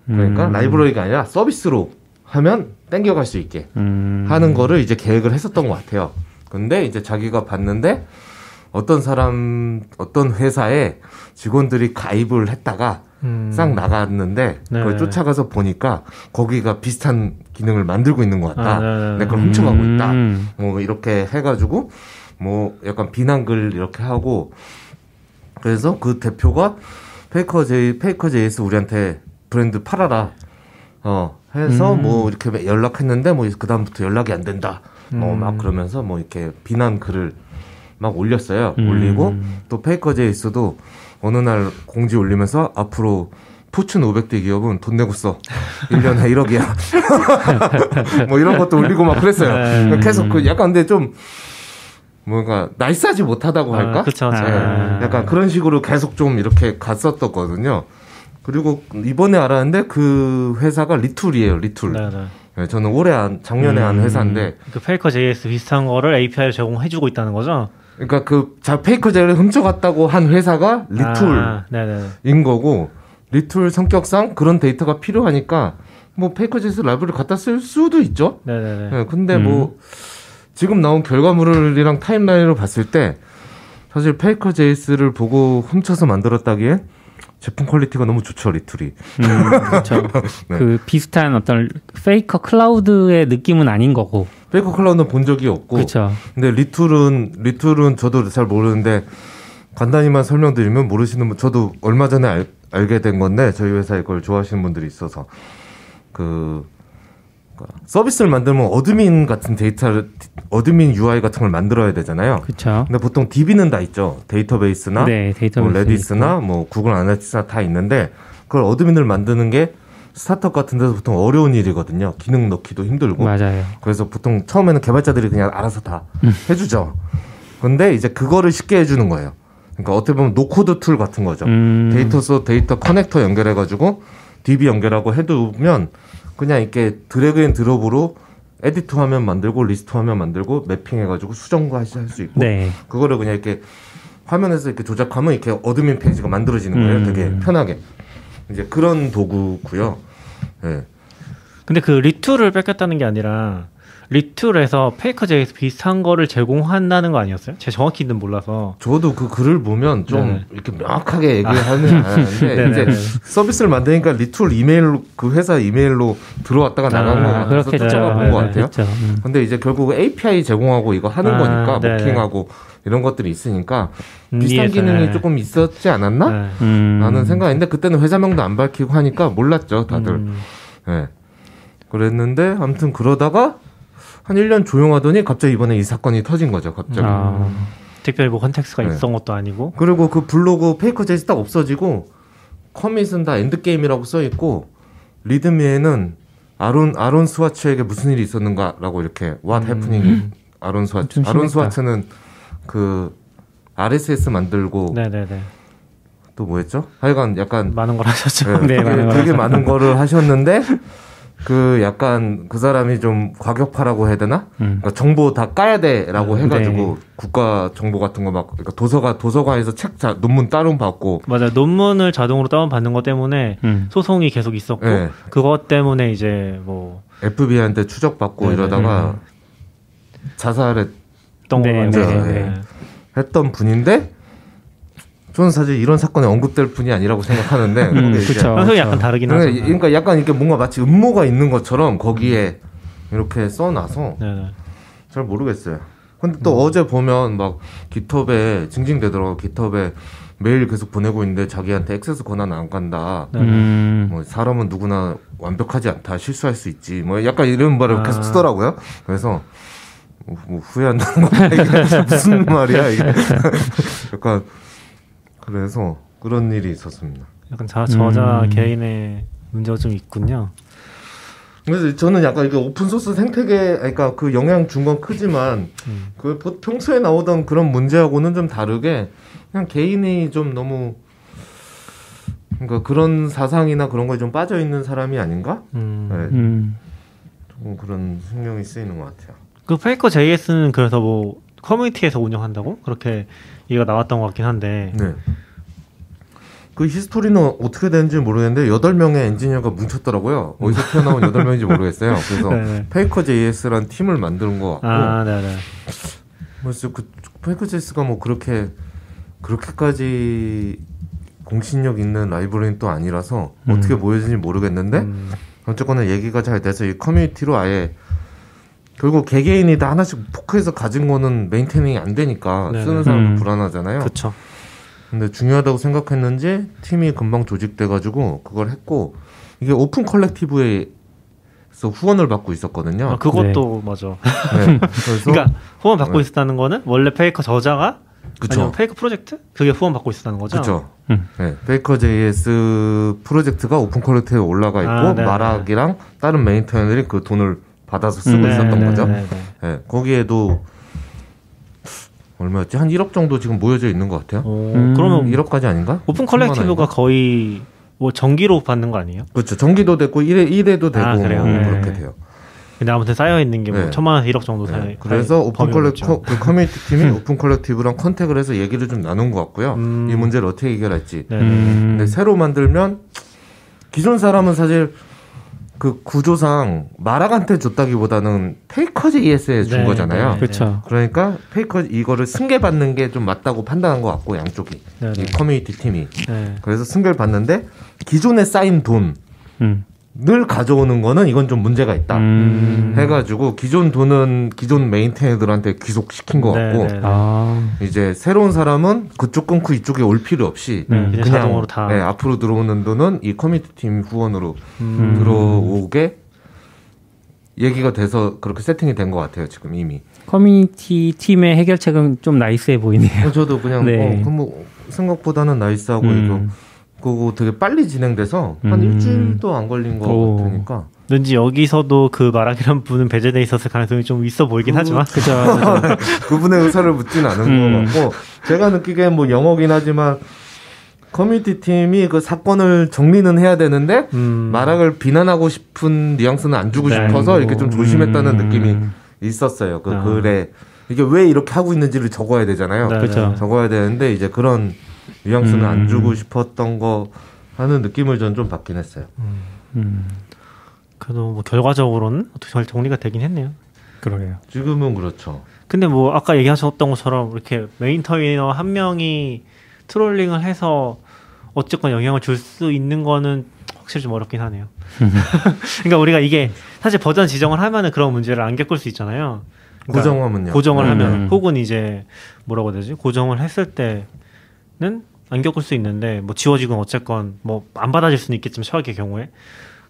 그러니까 음. 라이브러리가 아니라 서비스로 하면 땡겨갈 수 있게 음, 하는 거를 이제 계획을 했었던 것 같아요. 근데 이제 자기가 봤는데 어떤 사람, 어떤 회사에 직원들이 가입을 했다가 음. 싹 나갔는데 네. 그걸 쫓아가서 보니까 거기가 비슷한 기능을 만들고 있는 것 같다. 아, 네, 네, 그걸 훔쳐가고 있다. 음. 뭐 이렇게 해가지고 뭐 약간 비난글 이렇게 하고 그래서 그 대표가 Faker J Faker JS 우리한테 브랜드 팔아라. 어 해서 음. 뭐 이렇게 연락했는데 뭐 그 다음부터 연락이 안 된다. 음. 어막 그러면서 뭐 이렇게 비난 글을 막 올렸어요. 음. 올리고 또 Faker JS도 어느 날 공지 올리면서 앞으로 Fortune 500대 기업은 돈 내고 써. 1년에 1억이야. 뭐 이런 것도 올리고 막 그랬어요. 네. 계속 그 약간 근데 좀 뭔가 nice하지 못하다고 할까? 아, 그쵸. 예, 아. 약간 그런 식으로 계속 좀 이렇게 갔었거든요. 그리고 이번에 알았는데 그 회사가 Retool이에요, Retool. 네, 네. 예, 저는 올해 한, 작년에 한 음. 회사인데, 그 Faker JS 비슷한 거를 API를 제공해주고 있다는 거죠? 그러니까 그, 자, Faker JS를 훔쳐갔다고 한 회사가 Retool인 아. 거고, Retool 성격상 그런 데이터가 필요하니까, 뭐 Faker JS 라이브러리를 갖다 쓸 수도 있죠? 네네네. 예, 근데 음. 뭐 지금 나온 결과물이랑 timeline으로 봤을 때 사실 Faker JS를 보고 훔쳐서 만들었다기엔 제품 quality가 너무 좋죠 Retool이. 음, 그렇죠. 네. 그 비슷한 어떤 Faker Cloud의 느낌은 아닌 거고. Faker Cloud는 본 적이 없고. 그렇죠. 근데 Retool은 Retool은 저도 잘 모르는데 간단히만 설명드리면 모르시는 분 저도 얼마 전에 알, 알게 된 건데 저희 회사에 그걸 좋아하시는 분들이 있어서 그 그러니까 서비스를 만들면 admin 같은 데이터를 admin UI 같은 걸 만들어야 되잖아요. 그렇죠. 근데 보통 DB는 다 있죠. 데이터베이스나 네, 데이터베이스 뭐 Redis나 뭐 Google Analytics나 다 있는데 그걸 admin을 만드는 게 스타트업 같은 데서 보통 어려운 일이거든요. 기능 넣기도 힘들고. 맞아요. 그래서 보통 처음에는 개발자들이 그냥 알아서 다 음. 해주죠. 근데 이제 그거를 쉽게 해주는 거예요. 그러니까 어떻게 보면 no-code tool 같은 거죠. 음, 데이터 소 데이터 커넥터 연결해가지고 DB 연결하고 해두면 그냥 이렇게 drag and drop으로 edit 화면 만들고 리스트 화면 만들고 mapping해가지고 수정과 할 수 있고 네. 그거를 그냥 이렇게 화면에서 이렇게 조작하면 이렇게 admin 페이지가 만들어지는 거예요. 음. 되게 편하게. 이제 그런 도구고요. 예. 근데 그 Retool을 뺏겼다는 게 아니라 리툴에서 페이커 JS 비슷한 거를 제공한다는 거 아니었어요? 제가 정확히는 몰라서. 저도 그 글을 보면 좀 네네. 이렇게 명확하게 얘기하는 안 하는데 네네. 이제 서비스를 만드니까 Retool 이메일로 그 회사 이메일로 들어왔다가 나간 거 아, 같아서 그렇겠죠. 쫓아가 본것 네, 같아요. 그렇죠. 음. 근데 이제 결국 API 제공하고 이거 하는 아, 거니까 네네. mocking하고 이런 것들이 있으니까 음, 비슷한 이해해서, 기능이 네. 조금 있었지 않았나? 네. 음. 라는 생각인데 그때는 회사명도 안 밝히고 하니까 몰랐죠 다들. 음. 예. 그랬는데 아무튼 그러다가 한 1년 조용하더니 갑자기 이번에 이 사건이 터진 거죠. 갑자기. 아, 특별히 뭐 context가 네. 있던 것도 아니고. 그리고 그 블로그 Faker JS 딱 없어지고 commit은 다 endgame이라고 써 있고 README에는 아론 아론 스와츠에게 무슨 일이 있었는가라고 이렇게 what happening 아론 스와츠 좀 아론. 스와츠는 그 RSS 만들고 네네네. 또 뭐였죠? 하여간 약간 많은 걸 하셨죠. 네, 네, 되게, 많은 걸 되게. 많은 거를 하셨는데 그 약간 그 사람이 좀 과격파라고 해야 되나? 음. 그러니까 정보 다 까야 돼라고 네. 해가지고 국가 정보 같은 거 막 그러니까 도서가 도서관에서 책 자, 논문 다운 받고 맞아요. 논문을 자동으로 다운 받는 것 때문에 음. 소송이 계속 있었고 네. 그것 때문에 이제 뭐 FBI한테 추적받고 네, 이러다가 자살했 어떤 네, 거 네, 같아요. 네. 했던 분인데 저는 사실 이런 사건에 언급될 분이 아니라고 생각하는데 음, 근데 이제 그쵸. 현석이 약간 다르긴 하죠. 그러니까, 그러니까 약간 이렇게 뭔가 마치 음모가 있는 것처럼 거기에 이렇게 써놔서 네네. 잘 모르겠어요. 근데 또 어제 보면 막 깃허브에 징징대더라고. 깃허브에 메일 계속 보내고 있는데 자기한테 액세스 권한 안 간다. 네. 음. 뭐 사람은 누구나 완벽하지 않다. 실수할 수 있지. 뭐 약간 이런 말을 아. 계속 쓰더라고요. 그래서 뭐, 뭐 후회한다는 거야. 이게 무슨 말이야 이게. 약간 그래서 그런 일이 있었습니다. 약간 자, 저자 음. 개인의 문제가 좀 있군요. 그래서 저는 약간 이게 오픈 소스 생태계, 그러니까 그 영향 준 건 크지만 음. 그 보- 평소에 나오던 그런 문제하고는 좀 다르게 그냥 개인이 좀 너무 그러니까 그런 사상이나 그런 거에 좀 빠져 있는 사람이 아닌가? 음. 네, 음. 조금 그런 신경이 쓰이는 것 같아요. 그 Faker JS는 그래서 뭐 커뮤니티에서 운영한다고 그렇게 얘기가 나왔던 것 같긴 한데 네. 그 히스토리는 어떻게 되는지 모르겠는데 여덟 명의 엔지니어가 뭉쳤더라고요. 어디서 튀어나온 여덟 명인지 모르겠어요. 그래서 네네. Faker JS라는 팀을 만드는 것 같고 아 네네 그래서 그 Faker JS가 뭐 그렇게 그렇게까지 공신력 있는 라이브러리는 또 아니라서 음. 어떻게 보여지는지 모르겠는데 음. 어쨌거나 얘기가 잘 돼서 이 커뮤니티로 아예 결국 개개인이 다 하나씩 fork해서 가진 거는 maintaining이 안 되니까 네네. 쓰는 사람도 음. 불안하잖아요. 그쵸 근데 중요하다고 생각했는지 팀이 금방 조직돼 가지고 그걸 했고 이게 Open Collective에서 후원을 받고 있었거든요. 아, 그것도 맞아 네. 그래서 그러니까 후원 받고 네. 있었다는 거는 원래 페이커 저자가 그쵸. 아니면 페이커 프로젝트 그게 후원 받고 있었다는 거죠 그렇죠. 음. 네, Faker JS 프로젝트가 Open Collective에 올라가 있고 아, 네네. Marak이랑 다른 maintainer들이 그 돈을 받아서 쓰고 음, 있었던 네네네. 거죠. 네, 거기에도 얼마였지? 한 1억 정도 지금 모여져 있는 것 같아요. 오, 음. 그러면 1억까지 아닌가? 오픈 10만 Collective가? 거의 뭐 정기로 받는 거 아니에요? 그렇죠. 정기도 됐고 1회 1회도 되고 아, 그래요? 뭐 네. 그렇게 돼요. 근데 아무튼 쌓여 있는 게뭐 네. 천만 원에서 1억 정도 네, 사이. 그래서 사이 오픈 범위가 컬렉 있죠. 그 커뮤니티 팀이 Open Collective랑 contact을 해서 얘기를 좀 나눈 것 같고요. 음. 이 문제를 어떻게 해결할지. 네. 음. 근데 새로 만들면 기존 사람은 사실 그 구조상 Marak한테 줬다기보다는 Faker JS에 준 네, 거잖아요. 네. 그렇죠. 그러니까 페이커 이거를 승계받는 게 좀 맞다고 판단한 것 같고 양쪽이 네, 이 네. 커뮤니티 팀이 네. 그래서 승계를 받는데 기존에 쌓인 돈을 음. 가져오는 거는 이건 좀 문제가 있다. 음. 해가지고 기존 돈은 기존 maintainer들한테 귀속시킨 것 네, 같고 네, 네. 아. 이제 새로운 사람은 그쪽 끊고 이쪽에 올 필요 없이 네, 음. 그냥 자동으로 다. 네, 앞으로 들어오는 돈은 이 커뮤니티 팀 후원으로 음. 들어오게 얘기가 돼서 그렇게 세팅이 된 것 같아요 지금 이미. 커뮤니티 팀의 해결책은 좀 nice해 보이네요. 어, 저도 그냥 네. 어, 그 뭐 생각보다는 nice하고 음. 이거 그거 되게 빨리 진행돼서 한 음. 일주일도 안 걸린 것 오. 같으니까. 왠지 여기서도 그 마락이란 분은 배제돼 있었을 가능성이 좀 있어 보이긴 하지만. 그죠. 그분의 의사를 묻진 않은 음. 것 같고 제가 느끼기엔 뭐 영어긴 하지만 커뮤니티 팀이 그 사건을 정리는 해야 되는데 음. 마락을 비난하고 싶은 뉘앙스는 안 주고 네. 싶어서 이렇게 좀 조심했다는 음. 느낌이 있었어요. 그 아. 글에 이게 왜 이렇게 하고 있는지를 적어야 되잖아요. 네. 적어야 되는데 이제 그런 뉘앙스는 음. 안 주고 싶었던 거 하는 느낌을 전 좀 받긴 했어요. 음. 그래도 뭐 결과적으로는 어떻게 잘 정리가 되긴 했네요. 그러게요. 지금은 그렇죠. 근데 뭐 아까 얘기하셨던 것처럼 이렇게 maintainer 한 명이 trolling을 해서 어쨌건 영향을 줄 수 있는 거는 확실히 좀 어렵긴 하네요. 그러니까 우리가 이게 사실 버전 지정을 하면은 그런 문제를 안 겪을 수 있잖아요. 그러니까 고정하면요. 고정을 음. 하면 혹은 이제 뭐라고 해야 되지? 고정을 했을 때는 안 겪을 수 있는데 뭐 지워지건 어쨌건 뭐 안 받아질 수는 있겠지만 최악의 경우에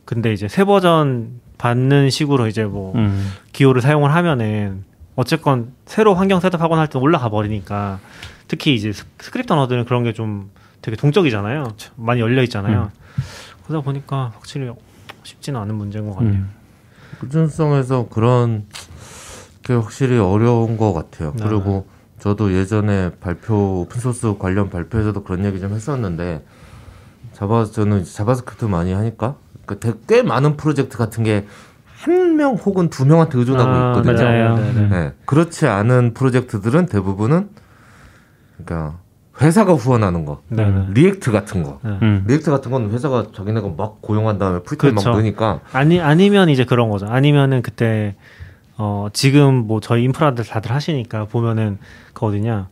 근데 이제 새 버전 받는 식으로 이제 뭐 음. 기호를 사용을 하면은 어쨌건 새로 환경 setup하거나 할 때 올라가 버리니까 특히 이제 스- 스크립트 언어들은 그런 게 좀 되게 동적이잖아요. 많이 열려 있잖아요. 그러다 보니까 확실히 쉽지는 않은 문제인 것 같네요. 음. 꾸준성에서 그런 게 확실히 어려운 것 같아요. 네. 그리고 저도 예전에 발표 오픈소스 관련 발표에서도 그런 얘기 좀 했었는데 Java 저는 JavaScript 많이 하니까 그 되- 꽤 많은 프로젝트 같은 게 한 명 혹은 두 명한테 의존하고 아, 있거든요. 맞아요. 네, 네. 네. 그렇지 않은 프로젝트들은 대부분은 그러니까 회사가 후원하는 거, 네, 네. React 같은 거. 음. React 같은 건 회사가 자기네가 막 고용한 다음에 풀타임 막 그렇죠. 넣으니까 아니 아니면 이제 그런 거죠. 아니면은 그때 어 지금 뭐 저희 인프라들 다들 하시니까 보면은 그 어디냐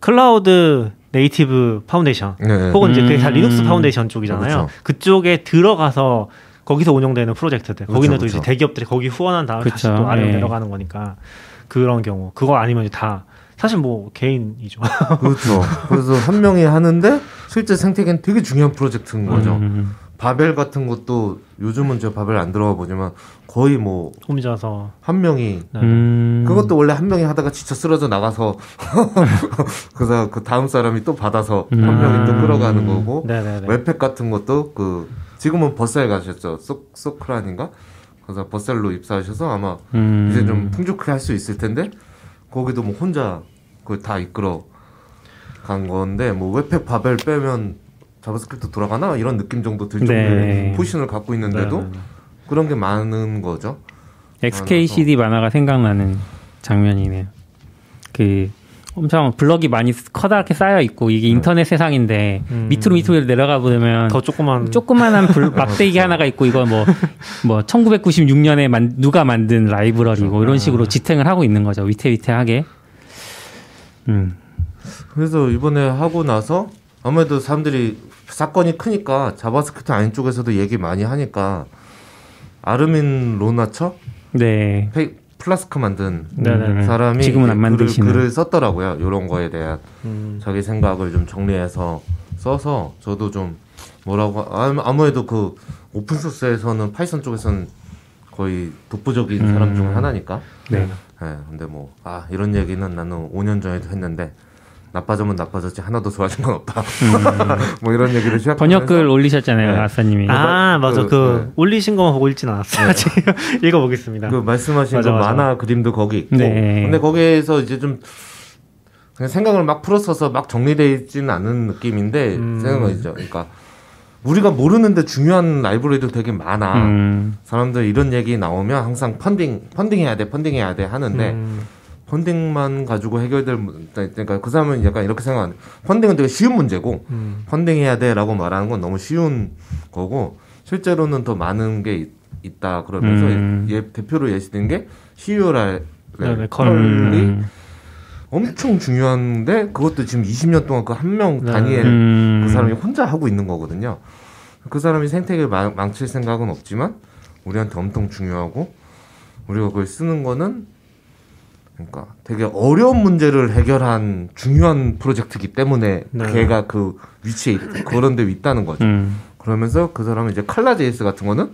Cloud Native Foundation 네. 혹은 이제 그게 다 음. Linux Foundation 쪽이잖아요. 그렇죠. 그쪽에 들어가서 거기서 운영되는 프로젝트들 그렇죠, 거기는 또 그렇죠. 이제 대기업들이 거기 후원한 다음에 다시. 또 아래로 예. 내려가는 거니까 그런 경우 그거 아니면 이제 다 사실 뭐 개인이죠. 그렇죠. 그래서 한 명이 하는데 실제 생태계는 되게 중요한 프로젝트인 거죠. 음. 바벨 같은 것도 요즘은 저 바벨 안 들어가 보지만 거의 뭐한 혼자서 명이 네. 음. 그것도 원래 한 명이 하다가 지쳐 쓰러져 나가서 그래서 그 다음 사람이 또 받아서 한 음. 명이 또 끌어가는 거고 네네네. webpack 같은 것도 그 지금은 Vercel 가셨죠. 소, sokra인가? 그래서 Vercel로 입사하셔서 아마 음. 이제 좀 풍족해 할수 있을 텐데 거기도 뭐 혼자 그걸 다 이끌어 간 건데 뭐 webpack Babel 빼면 JavaScript 돌아가나 이런 느낌 정도 들 정도의 네. 포지션을 갖고 있는데도 네네네. 그런 게 많은 거죠. XKCD 만화가 생각나는 장면이네요. 그 엄청 블럭이 많이 커다랗게 쌓여 있고 이게 인터넷 세상인데 음. 밑으로 밑으로 내려가 보면 더 조그만 조그만한 불, 막대기 하나가 있고 이거 뭐뭐 1996년에 만, 누가 만든 라이브러리고 이런 식으로 지탱을 하고 있는 거죠 위태위태하게. 음. 그래서 이번에 하고 나서 아무래도 사람들이 사건이 크니까 JavaScript 아닌 쪽에서도 얘기 많이 하니까 Armin Ronacher 네. 페이, 플라스크 만든 네네. 사람이 지금은 안 글을. 글을 썼더라고요. 이런 거에 대한 음, 자기 생각을 좀 정리해서 써서 저도 좀 뭐라고 아무- 아무래도 그 open source에서는 Python 쪽에서는 거의 독보적인 음. 사람 중 하나니까. 네. 예, 근데 뭐 아 이런 얘기는 나는 5년 전에도 했는데 나빠지면 나빠졌지 하나도 좋아진 건 없다. 뭐 이런 얘기를 시작. 번역글 올리셨잖아요, 네. 아싸님이. 아 맞아 그, 그, 네. 올리신 것만 보고 읽진 않았어요. 지금 읽어보겠습니다. 그 말씀하신 맞아, 그 맞아. 만화 그림도 거기 있고. 네. 근데 거기에서 이제 좀 그냥 생각을 막 풀었어서 막 정리되어 있지는 않은 느낌인데 음. 생각이죠. 그러니까 우리가 모르는데 중요한 라이브러리도 되게 많아. 음. 사람들 이런 얘기 나오면 항상 펀딩 펀딩 해야 돼, 펀딩 해야 돼 하는데 음, 펀딩만 가지고 해결될 문- 그러니까 그 사람은 약간 이렇게 생각하는 펀딩은 되게 쉬운 문제고 음, 펀딩 해야 돼라고 말하는 건 너무 쉬운 거고 실제로는 더 많은 게 있, 있다 그러면서 음. 얘 대표로 예시든 게 CEO라 네네, 컬이 음. 엄청 중요한데 그것도 지금 20년 동안 그 한명 네. 다니엘 음. 그 사람이 혼자 하고 있는 거거든요. 그 사람이 생태계를 망- 망칠 생각은 없지만 우리한테 엄청 중요하고 우리가 그걸 쓰는 거는 그러니까 되게 어려운 문제를 해결한 중요한 프로젝트이기 때문에 네. 걔가 그 위치에 있, 그런 데 있다는 거죠. 음. 그러면서 그 사람은 이제 칼라 제이스 같은 거는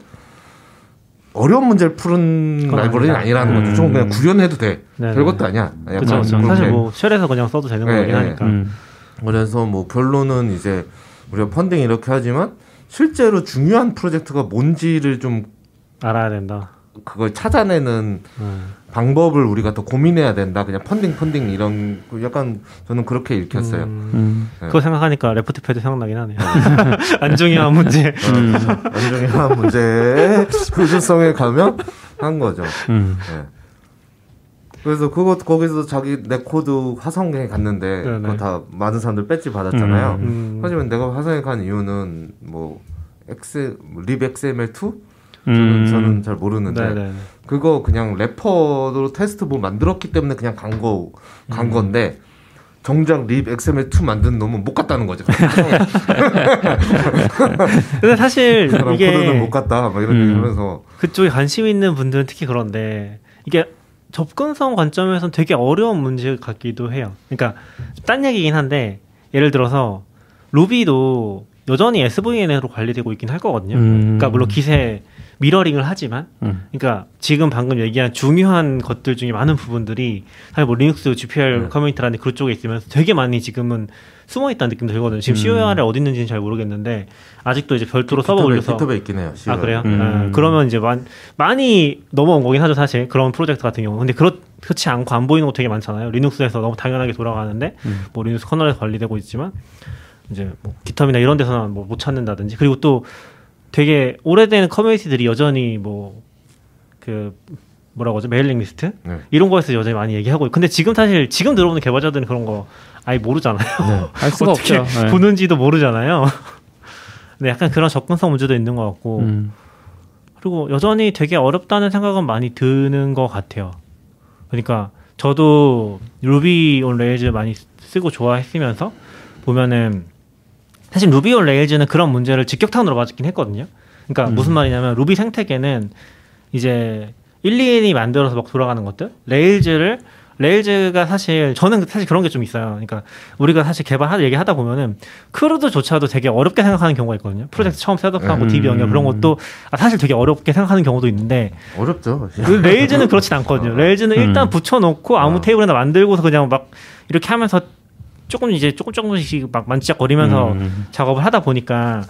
어려운 문제를 푸는 라이브러리는. 아니라는 거죠. 좀 그냥 음. 구현해도 돼. 네네. 별것도 아니야. 그렇죠. 그렇게. 사실 뭐 쉘에서 그냥 써도 되는 네, 거긴 네. 하니까. 음. 그래서 뭐 결론은 이제 우리가 펀딩 이렇게 하지만 실제로 중요한 프로젝트가 뭔지를 좀 알아야 된다. 그걸 찾아내는 음. 방법을 우리가 더 고민해야 된다. 그냥 펀딩 펀딩 이런 거 약간 저는 그렇게 읽혔어요. 음, 음. 네. 그거 생각하니까 left-pad 생각나긴 하네요. 안 중요한 문제. 음. 안중요한 문제의 효율성에 가면 한 거죠. 음. 네. 그래서 그것 거기서 자기 내 코드 화성에 갔는데 네네. 그거 다 많은 사람들 배지 받았잖아요. 음. 하지만 내가 화성에 간 이유는 뭐 엑스 libxml2 저는, 음. 저는 잘 모르는데 네네. 그거 그냥 wrapper로 테스트 뭐 만들었기 때문에 그냥 간 거, 간 건데, 정작 libxml2 만든 놈은 못 갔다는 거죠. 근데 사실 그 코드는 이게 못 갔다. 막 이런 음. 하면서. 그쪽에 관심 있는 분들은 특히 그런데 이게 접근성 관점에서는 되게 어려운 문제 같기도 해요. 그러니까 딴 얘기긴 한데 예를 들어서 Ruby도 여전히 SVN으로 관리되고 있긴 할 거거든요. 음. 그러니까 물론 Git에 mirroring을 하지만 음. 그러니까 지금 방금 얘기한 중요한 것들 중에 많은 부분들이 사실 뭐 Linux GPL 네. 커뮤니티라는 그쪽에 있으면서 되게 많이 지금은 숨어 있다는 느낌도 들거든요. 지금 음. curl이 어디 있는지는 잘 모르겠는데 아직도 이제 별도로 서버 GitHub에, 올려서 GitHub에 있긴 해요. 아 그래요? 음. 아, 그러면 이제 많, 많이 넘어온 거긴 하죠 사실 그런 프로젝트 같은 경우. 근데 그렇 그렇지 않고 안 보이는 거 되게 많잖아요. Linux에서 너무 당연하게 돌아가는데 음. 뭐 Linux kernel에서 관리되고 있지만 이제 뭐 GitHub나 이런 데서는 뭐 못 찾는다든지 그리고 또 되게 오래된 커뮤니티들이 여전히 뭐 그 뭐라고 하죠 mailing list 네. 이런 거에서 여전히 많이 얘기하고 있- 근데 지금 사실 지금 들어오는 개발자들은 그런 거 아예 모르잖아요. 네. 알 수가 어떻게 없죠. 네. 보는지도 모르잖아요. 근데 약간 그런 접근성 문제도 있는 것 같고 음. 그리고 여전히 되게 어렵다는 생각은 많이 드는 것 같아요. 그러니까 저도 Ruby on Rails 많이 쓰고 좋아했으면서 보면은 사실 Ruby on Rails는 그런 문제를 직격탄으로 맞았긴 했거든요. 그러니까 음. 무슨 말이냐면 루비 생태계는 이제 1, 2인이 만들어서 막 돌아가는 것들 Rails를 Rails가 사실 저는 사실 그런 게 좀 있어요. 그러니까 우리가 사실 개발하다 얘기하다 보면은 CRUD조차도 되게 어렵게 생각하는 경우가 있거든요. 프로젝트 처음 setup하고 음. DB 연결 그런 것도 아, 사실 되게 어렵게 생각하는 경우도 있는데 어렵죠. 그 레일즈는 그렇진 않거든요. 레일즈는 일단 음. 붙여놓고 아무 어. 테이블에나 만들고서 그냥 막 이렇게 하면서 조금 이제 조금 조금씩 막 만지작거리면서 음. 작업을 하다 보니까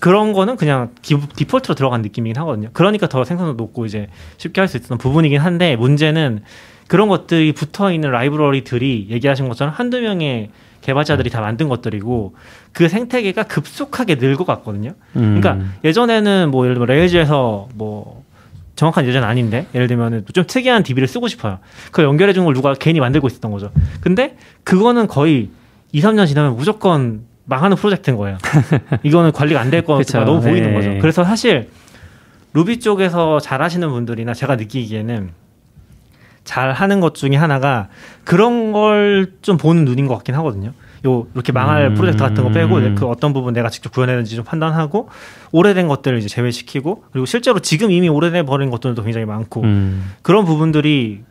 그런 거는 그냥 디, 디폴트로 들어간 느낌이긴 하거든요. 그러니까 더 생산도 높고 이제 쉽게 할 수 있었던 부분이긴 한데 문제는 그런 것들이 붙어 있는 라이브러리들이 얘기하신 것처럼 한두 명의 개발자들이 다 만든 것들이고 그 생태계가 급속하게 늘고갔거든요. 음. 그러니까 예전에는 뭐 예를 들면 레일즈에서 뭐 정확한 예전 은 아닌데 예를 들면 좀 특이한 DB를 쓰고 싶어요. 그걸 연결해 준 걸 누가 괜히 만들고 있었던 거죠. 근데 그거는 거의 2, 3년 지나면 무조건 망하는 프로젝트인 거예요. 이거는 관리가 안 될 거가. 너무 보이는 네. 거죠. 그래서 사실 루비 쪽에서 잘하시는 분들이나 제가 느끼기에는 잘 하는 것 중에 하나가 그런 걸 좀 보는 눈인 것 같긴 하거든요. 요 이렇게 망할 음. 프로젝트 같은 거 빼고 그 어떤 부분 내가 직접 구현했는지 좀 판단하고 오래된 것들을 이제 제외시키고 그리고 실제로 지금 이미 오래돼 버린 것들도 굉장히 많고 음. 그런 부분들이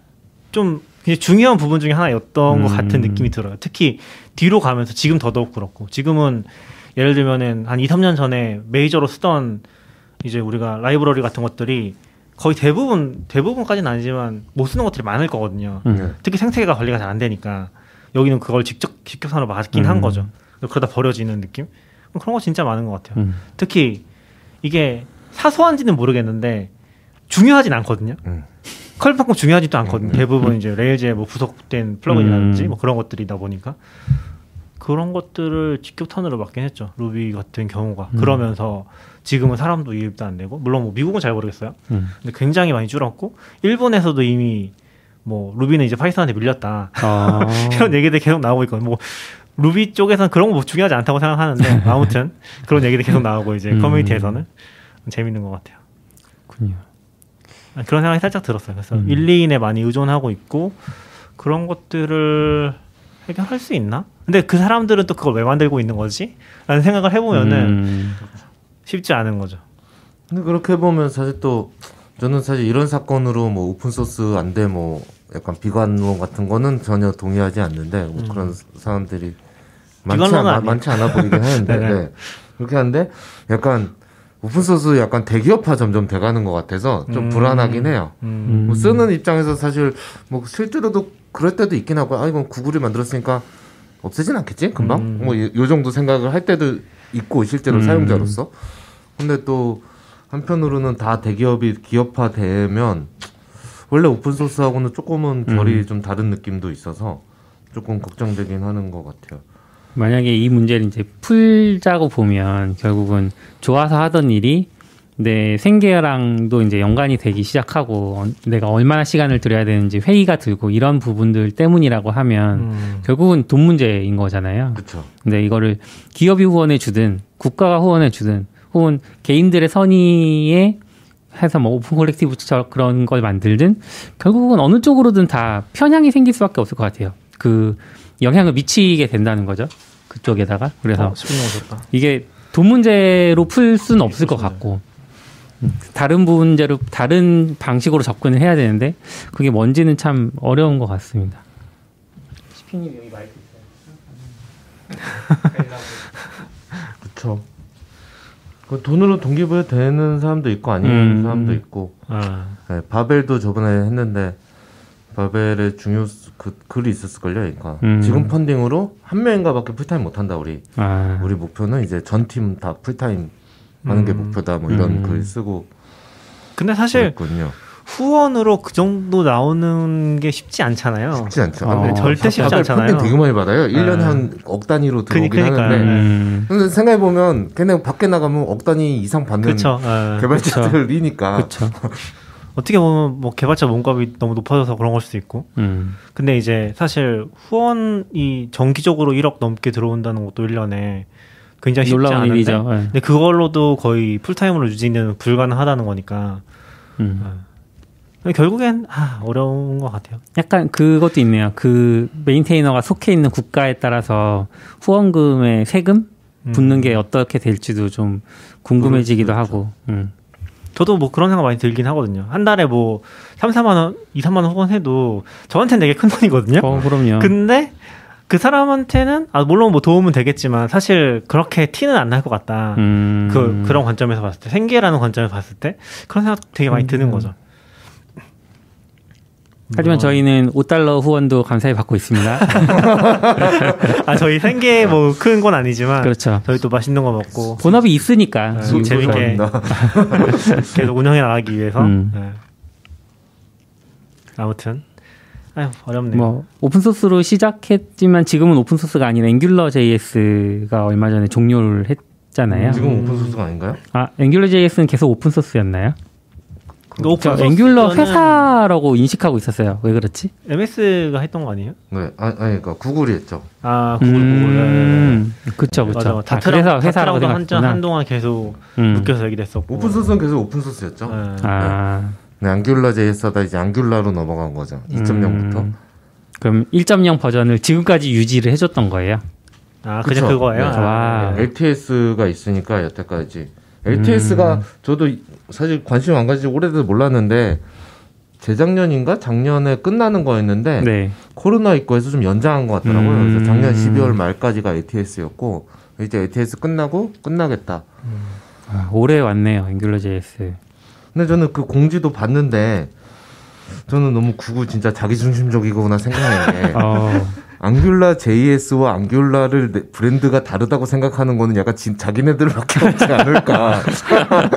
좀 중요한 부분 중에 하나였던 것 음. 같은 느낌이 들어요. 특히 뒤로 가면서 지금 더더욱 그렇고 지금은 예를 들면은 한 2, 3년 전에 메이저로 쓰던 이제 우리가 라이브러리 같은 것들이 거의 대부분 대부분까지는 아니지만 못 쓰는 것들이 많을 거거든요. 음. 네. 특히 생태계가 관리가 잘 안 되니까 여기는 그걸 직접 직격탄으로 맞긴 음. 한 거죠. 그러다 버려지는 느낌? 그런 거 진짜 많은 것 같아요. 음. 특히 이게 사소한지는 모르겠는데 중요하진 않거든요. 음. curl만큼 중요하지도 않거든요. 음. 대부분 이제 Rails에 뭐 부속된 plugin이라든지 음. 뭐 그런 것들이다 보니까 그런 것들을 직격탄으로 맞긴 했죠. 루비 같은 경우가 음. 그러면서 지금은 사람도 유입도 안 되고 물론 뭐 미국은 잘 모르겠어요. 음. 근데 굉장히 많이 줄었고 일본에서도 이미 뭐 루비는 이제 파이썬한테 밀렸다 아. 이런 얘기들 계속 나오고 있거든요. 뭐 루비 쪽에서는 그런 거 뭐 중요하지 않다고 생각하는데 아무튼 그런 얘기들 계속 나오고 이제 음. 커뮤니티에서는 재밌는 것 같아요. 그렇군요. 아, 그런 생각이 살짝 들었어요. 그래서 음. 1, 2인에 많이 의존하고 있고 그런 것들을 해결할 수 있나? 근데 그 사람들은 또 그걸 왜 만들고 있는 거지? 라는 생각을 해보면은 음. 쉽지 않은 거죠. 근데 그렇게 보면 사실 또 저는 사실 이런 사건으로 뭐 open source 안 돼 뭐 약간 비관론 같은 거는 전혀 동의하지 않는데 뭐 음. 그런 사람들이 많지, 않아. 많지 않아 보이긴 하는데 네네. 네. 그렇게 하는데 약간 open source 약간 대기업화 점점 돼가는 것 같아서 좀 음. 불안하긴 해요. 음. 뭐 쓰는 입장에서 사실 뭐 실제로도 그럴 때도 있긴 하고 아 이건 Google이 만들었으니까 없애진 않겠지 금방 음. 뭐요 정도 생각을 할 때도 있고 실제로 음. 사용자로서 근데 또 한편으로는 다 대기업이 기업화 되면 원래 오픈 소스하고는 조금은 결이 음. 좀 다른 느낌도 있어서 조금 걱정되긴 하는 것 같아요. 만약에 이 문제를 이제 풀자고 보면 결국은 좋아서 하던 일이 내 생계랑도 이제 연관이 되기 시작하고 어, 내가 얼마나 시간을 들여야 되는지 회의가 들고 이런 부분들 때문이라고 하면 음. 결국은 돈 문제인 거잖아요. 그렇죠. 근데 이거를 기업이 후원해 주든 국가가 후원해 주든 혹은 개인들의 선의에 의해서 뭐 Open Collective처럼 그런 걸 만들든 결국은 어느 쪽으로든 다 편향이 생길 수밖에 없을 것 같아요. 그 영향을 미치게 된다는 거죠. 그쪽에다가 그래서 어. 이게 돈 문제로 풀 수는 없을 것. 같고 음, 다른 문제로 다른 방식으로 접근을 해야 되는데 그게 뭔지는 참 어려운 것 같습니다. 시피님 여기 마이크 있어요. 그렇죠. 그 돈으로 동기부여 되는 사람도 있고 아닌 음. 사람도 있고 아, 네, Babel도 저번에 했는데 Babel의 중요 그 글이 있었을걸요. 그러니까 음. 지금 펀딩으로 한 명인가밖에 풀타임 못한다 우리. 아, 우리 목표는 이제 전 팀 다 풀타임 하는 게 음. 목표다. 뭐 이런 음. 글 쓰고 근데 사실 그랬거든요. 후원으로 그 정도 나오는 게 쉽지 않잖아요. 쉽지 않죠. 어, 근데 절대 쉽지 바벨 않잖아요. 펀딩 되게 많이 받아요. 1년에 네. 한억 단위로 들어오긴 그니- 그니까요. 하는데. 음, 근데 생각해 보면 걔네 밖에 나가면 억 단위 이상 받는 그렇죠. 예. 개발자들이니까. 그렇죠. 어떻게 보면 뭐 개발자 몸값이 너무 높아져서 그런 걸 수도 있고. 음, 근데 이제 사실 후원이 정기적으로 1억 넘게 들어온다는 것도 1년에 굉장히 쉽지 않은데. 일이죠. 예. 근데 그걸로도 거의 풀타임으로 유지는 불가능하다는 거니까 음. 결국엔 아, 어려운 것 같아요. 약간 그것도 있네요. 그 메인테이너가 속해 있는 국가에 따라서 후원금의 세금 붙는 음. 게 어떻게 될지도 좀 궁금해지기도 하고. 음. 저도 뭐 그런 생각 많이 들긴 하거든요. 한 달에 뭐 3, 4만 원, 2, 3만 원 후원해도 저한테는 되게 큰 돈이거든요. 어, 그럼요. 근데 그 사람한테는 아 물론 뭐 도움은 되겠지만 사실 그렇게 티는 안 날 것 같다. 음. 그 그런 관점에서 봤을 때 생계라는 관점에서 봤을 때 그런 생각 되게 많이 드는 거죠. 하지만 뭐, 저희는 5달러 후원도 감사히 받고 있습니다. 아 저희 생계 뭐 큰 건 아니지만 그렇죠. 저희 또 맛있는 거 먹고 본업이 있으니까. 네, 이- 재밌게. 계속 운영해 나가기 위해서. 음. 네. 아무튼 아유 어렵네요. 뭐 open source로 시작했지만 지금은 open source가 아닌 AngularJS가 얼마 전에 종료를 했잖아요. 지금 open source가 아닌가요? 아, AngularJS는 계속 open source였나요? 저 앵귤러 회사라고 인식하고 있었어요. 왜 그렇지? MS가 했던 거 아니에요? 네, 아, 아니 그러니까 구글이 했죠. 아 구글 구글. 음, 그쵸, 그쵸. 맞아. 아, 다트랑 그래서 회사라고 다트랑도 한자 생각했구나. 한동안 계속 음. 묶여서 얘기를 했었고. 오픈소스는 계속 오픈소스였죠. 네. 아, 네, 앙귤라 JS하다 이제 앙귤라로 넘어간 거죠. 2.0부터. 음, 그럼 1.0 버전을 지금까지 유지를 해줬던 거예요? 아 그냥 그거예요. 네. 와. 아, LTS가 있으니까 여태까지 LTS가 음. 저도 사실 관심 안 가지고 오래돼서 몰랐는데 재작년인가 작년에 끝나는 거였는데 네. 코로나 있고 해서 좀 연장한 것 같더라고요. 음. 그래서 작년 12월 말까지가 LTS였고 이제 LTS 끝나고 끝나겠다. 아, 올해 왔네요, 앵귤러 JS. 근데 저는 그 공지도 봤는데 저는 너무 구구 진짜 자기중심적이구나 게 어, 앙귤라 JS와 앙귤라를 내- 브랜드가 다르다고 생각하는 거는 약간 진, 자기네들밖에 없지 않을까.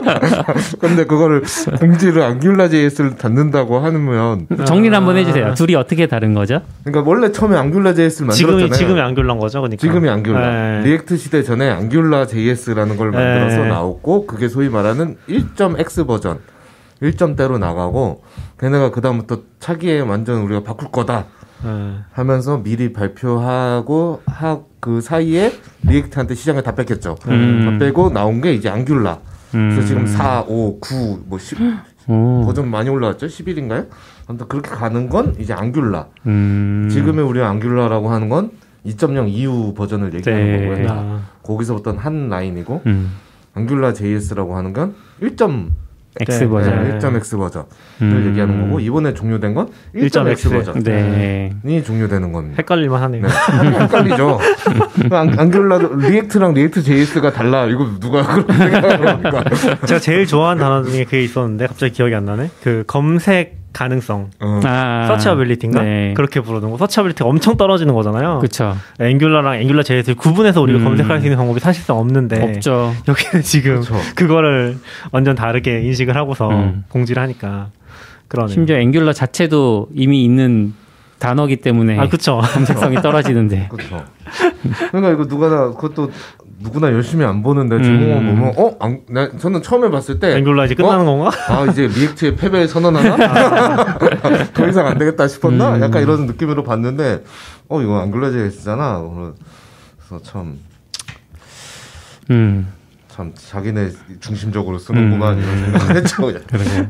근데 그거를 공지를 AngularJS를 닫는다고 하면 정리를 한번 아. 해주세요. 둘이 어떻게 다른 거죠? 그러니까 원래 처음에 AngularJS를 만들었잖아요. 지금이 지금이 Angular인 거죠, 그러니까. 지금이 Angular. 네. React 시대 전에 AngularJS라는 걸 만들어서 네. 나왔고 그게 소위 말하는 1.x 버전 1점대로 나가고 걔네가 그다음부터 차기에 완전 우리가 바꿀 거다 네. 하면서 미리 발표하고 하, 그 사이에 리액트한테 시장을 다 뺏겼죠. 음. 다 빼고 나온 게 이제 앙귤라. 음. 그래서 지금 4, 5, 9, 뭐 10, 오. 버전 많이 올라왔죠? 11인가요? 아무튼 그렇게 가는 건 이제 앙귤라. 음. 지금의 우리 앙귤라라고 하는 건 2.0 이후 버전을 얘기하는 네. 거고요. 아, 거기서부터 한 라인이고 음. 앙귤라 JS라고 하는 건 1. X 네. 버전. 네. 1.x 버전을 음. 얘기하는 거고 이번에 종료된 건 1.x 1.x 버전이 네. 종료되는 겁니다. 헷갈릴만 하네요. 네. 헷갈리죠. 안, 앙귤라도 리액트랑 리액트 JS가 달라. 이거 누가 그런 생각을 합니까? 제가 제일 좋아하는 단어 중에 그게 있었는데 갑자기 기억이 안 나네. 그 검색 가능성. 어. 아. searchability인가? 네. 그렇게 부르는 거. searchability가 엄청 떨어지는 거잖아요. 그쵸. 앵귤러랑 앵귤러 JS를 구분해서 우리가 음. 검색할 수 있는 방법이 사실상 없는데 없죠. 여기는 지금 그쵸. 그거를 완전 다르게 인식을 하고서 음. 공지를 하니까 그러네요. 심지어 Angular 자체도 이미 있는 단어기 때문에 아 그쵸. 검색성이 떨어지는데. 그렇죠. 그러니까 이거 누가 나 그것도 누구나 열심히 안 보는데 제목만 음. 보면 어? 앙, 나, 저는 처음에 봤을 때 Angular 이제 끝나는 건가? 아 이제 React의 패배 선언하나? 더 이상 안 되겠다 싶었나? 음. 약간 이런 느낌으로 봤는데 어 이거 Angular JS잖아. 그래서 참 음. 참 자기네 중심적으로 쓰는구만 음. 이런 생각을 했죠. 그러게.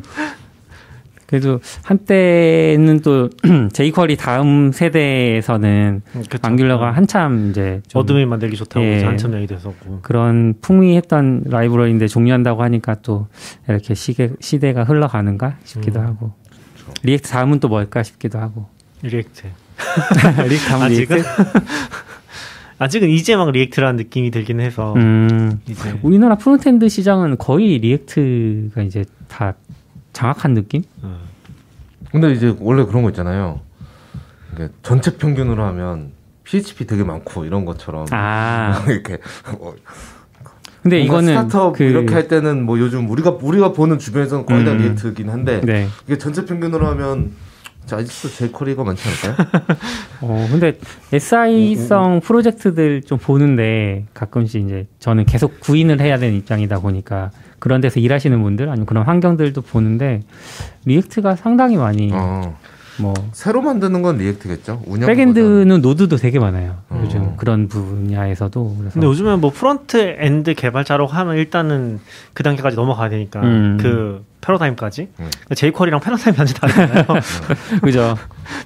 그래도 한때는 또 jQuery 다음 세대에서는 그쵸. Angular가 한참 이제 좀 admin 만들기 좋다고 예. 한참 얘기 됐었고. 그런 풍미했던 라이브러리인데 종료한다고 하니까 또 이렇게 시계, 시대가 흘러가는가 싶기도 음. 하고 React 다음은 또 뭘까 싶기도 하고 React. React 다음 아직은? React 아직은 이제 막 React라는 느낌이 들긴 해서 음. 이제 우리나라 frontend 시장은 거의 React가 이제 다 장악한 느낌? 어. 근데 이제 원래 그런 거 있잖아요. 전체 평균으로 하면 PHP 되게 많고 이런 것처럼 아. 이렇게 뭐 근데 이거는 스타트업 그 이렇게 할 때는 뭐 요즘 우리가 우리가 보는 주변에서는 거의 다 음. React긴 한데 네. 이게 전체 평균으로 하면 자, 아직도 jQuery가 많지 않을까요? 어, 근데 SI성 프로젝트들 좀 보는데 가끔씩 이제 저는 계속 구인을 해야 되는 입장이다 보니까 그런 데서 일하시는 분들 아니면 그런 환경들도 보는데 React가 상당히 많이 어, 뭐 새로 만드는 건 React겠죠. 운영. backend는 Node도 되게 많아요. 어. 요즘 그런 분야에서도 그래서 근데 요즘엔 뭐 frontend 개발자로 하면 일단은 그 단계까지 넘어가야 되니까 음. 그 패러다임까지 음. jQuery랑 패러다임이 완전 다르잖아요. 그죠.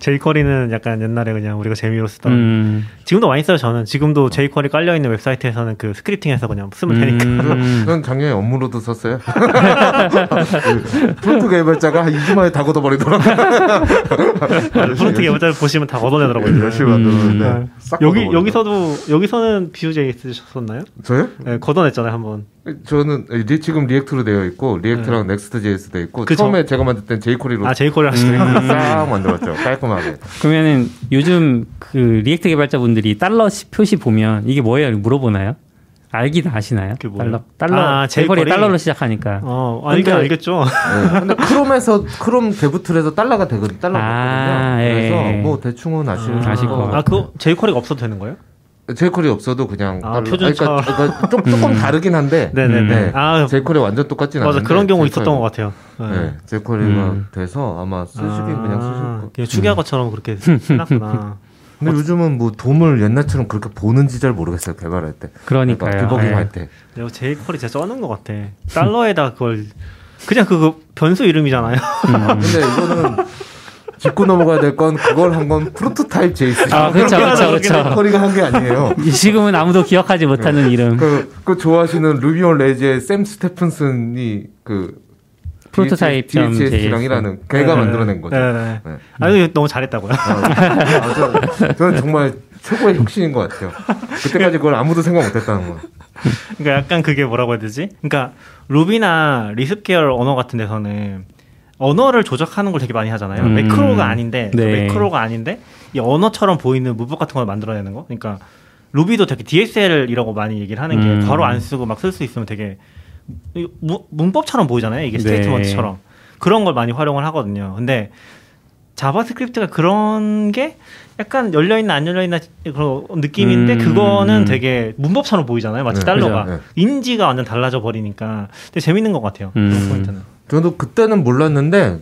jQuery는 약간 옛날에 그냥 우리가 재미로 쓰던 음. 지금도 많이 써요 저는 지금도 jQuery 깔려 있는 웹사이트에서는 그 scripting해서 그냥 쓰면 되니까 음. 저는 작년에 업무로도 썼어요. 그 front 개발자가 한 2주 만에 다 걷어버리더라고요. front 개발자 보시면 다 걷어내더라고요. 열심히 만들었는데 음. 싹 여기 걷어버리더라고요. 여기서도 여기서는 Vue JS 쓰셨었나요? 저요? 네, 걷어냈잖아요 한번. 저는 리, 지금 React로 되어 있고 React랑 Next JS 되어 있고 네. 그쵸. 처음에 제가 만들 땐 jQuery로 아 jQuery 하시네요. 싹 만들었죠. 깔끔하게. 그러면은 요즘 그 React 개발자분들이 달러 시- 표시 보면 이게 뭐예요? 물어보나요? 알긴 아시나요? 달러 달러 아, jQuery. 달러로 시작하니까. 어 알긴 근데- 알겠죠. 네. 근데 Chrome에서 Chrome dev tool에서 달러가 되거든. 달러가 아, 되거든요. 예. 그래서 뭐 대충은 아시는 아실 거. 것 같아요. 아그 jQuery가 없어도 되는 거예요? jQuery 없어도 그냥 아, 달러. 표준처럼. 그러니까, 그러니까 좀 조금 다르긴 한데. 네네네. 네. 아 jQuery 완전 똑같진 맞아 않은데. 그런 경우 jQuery- 있었던 것 같아요. 네, jQuery가 음. 돼서 아마 쓰시긴 그냥 쓰실 거. 축약어처럼 그렇게 해놨구나. 근데 요즘은 뭐 DOM을 옛날처럼 그렇게 보는지 잘 모르겠어요 개발할 때. 그러니까요. 디버깅 네. 할 때. 내가 jQuery 진짜 쩌는 것 같아. 달러에다 그걸 그냥 그거 변수 이름이잖아요. 근데 이거는 짚고 넘어가야 될 건 그걸 한 건 Prototype JS. 아, 그렇죠, 그렇죠, 그렇죠. jQuery가 한 게 아니에요. 지금은 아무도 기억하지 못하는 이름. 그, 그 좋아하시는 Ruby on Rails의 샘 스테픈슨이 그 프로토타입 점 JS랑이라는 걔가 만들어낸 거죠. 네 네. 네. 아니 너무 잘했다고요. 아, 저, 저는 정말 최고의 혁신인 것 같아요. 그때까지 그걸 아무도 생각 못했다는 거. 그러니까 약간 그게 뭐라고 해야 되지? 그러니까 루비나 계열 언어 같은 데서는 언어를 조작하는 걸 되게 많이 하잖아요. 음. 매크로가 아닌데 그 네. 매크로가 아닌데 이 언어처럼 보이는 문법 같은 걸 만들어내는 거. 그러니까 Ruby도 되게 DSL이라고 많이 얘기를 하는 게 음. 괄호 안 쓰고 막 쓸 수 있으면 되게 이 무- 문법처럼 보이잖아요. 이게 네. statement처럼 그런 걸 많이 활용을 하거든요. 근데 JavaScript가 그런 게 약간 열려 있나 안 열려 있나 그런 느낌인데 음. 그거는 되게 문법처럼 보이잖아요. 마치 네, 달러가 그죠, 네. 인지가 완전 달라져 버리니까 되게 재밌는 것 같아요. 음. 그런 포인트는. 저도 그때는 몰랐는데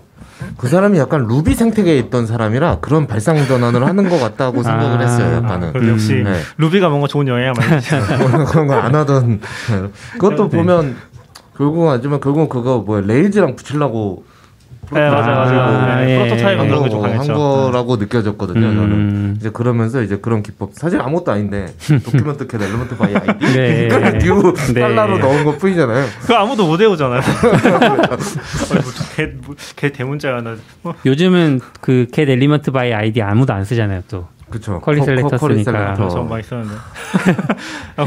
그 사람이 약간 루비 생태계에 있던 사람이라 그런 발상 전환을 하는 것 같다고 생각을 아. 했어요. 아, 약간은. 그럼 역시 네. Ruby가 뭔가 좋은 영향을 많이 주죠. 그런 거 안 하던. 그것도 네. 보면 결국은 하지만 결국은 그거 뭐야 Rails랑 붙이려고 네, 맞아, 맞아. 아, 네, 예. 프로토타입 한, 그런 거, 게좀 한 강했죠. 거라고 느껴졌거든요. 저는. 음. 이제 그러면서 이제 그런 기법 사실 아무것도 아닌데 document get element by ID 네. 그냥 new 네. 달러로 넣은 것 뿐이잖아요. 그거 아무도 못 외우잖아요. 어이, 뭐, 개, 뭐, 개 대문자야 나. 어, 요즘은 그겟 엘리먼트 바이 아이디 아무도 안 쓰잖아요. 또 그쵸. 컬리 커- 셀렉터 커- 컬리 쓰니까. 셀렉터. 전 많이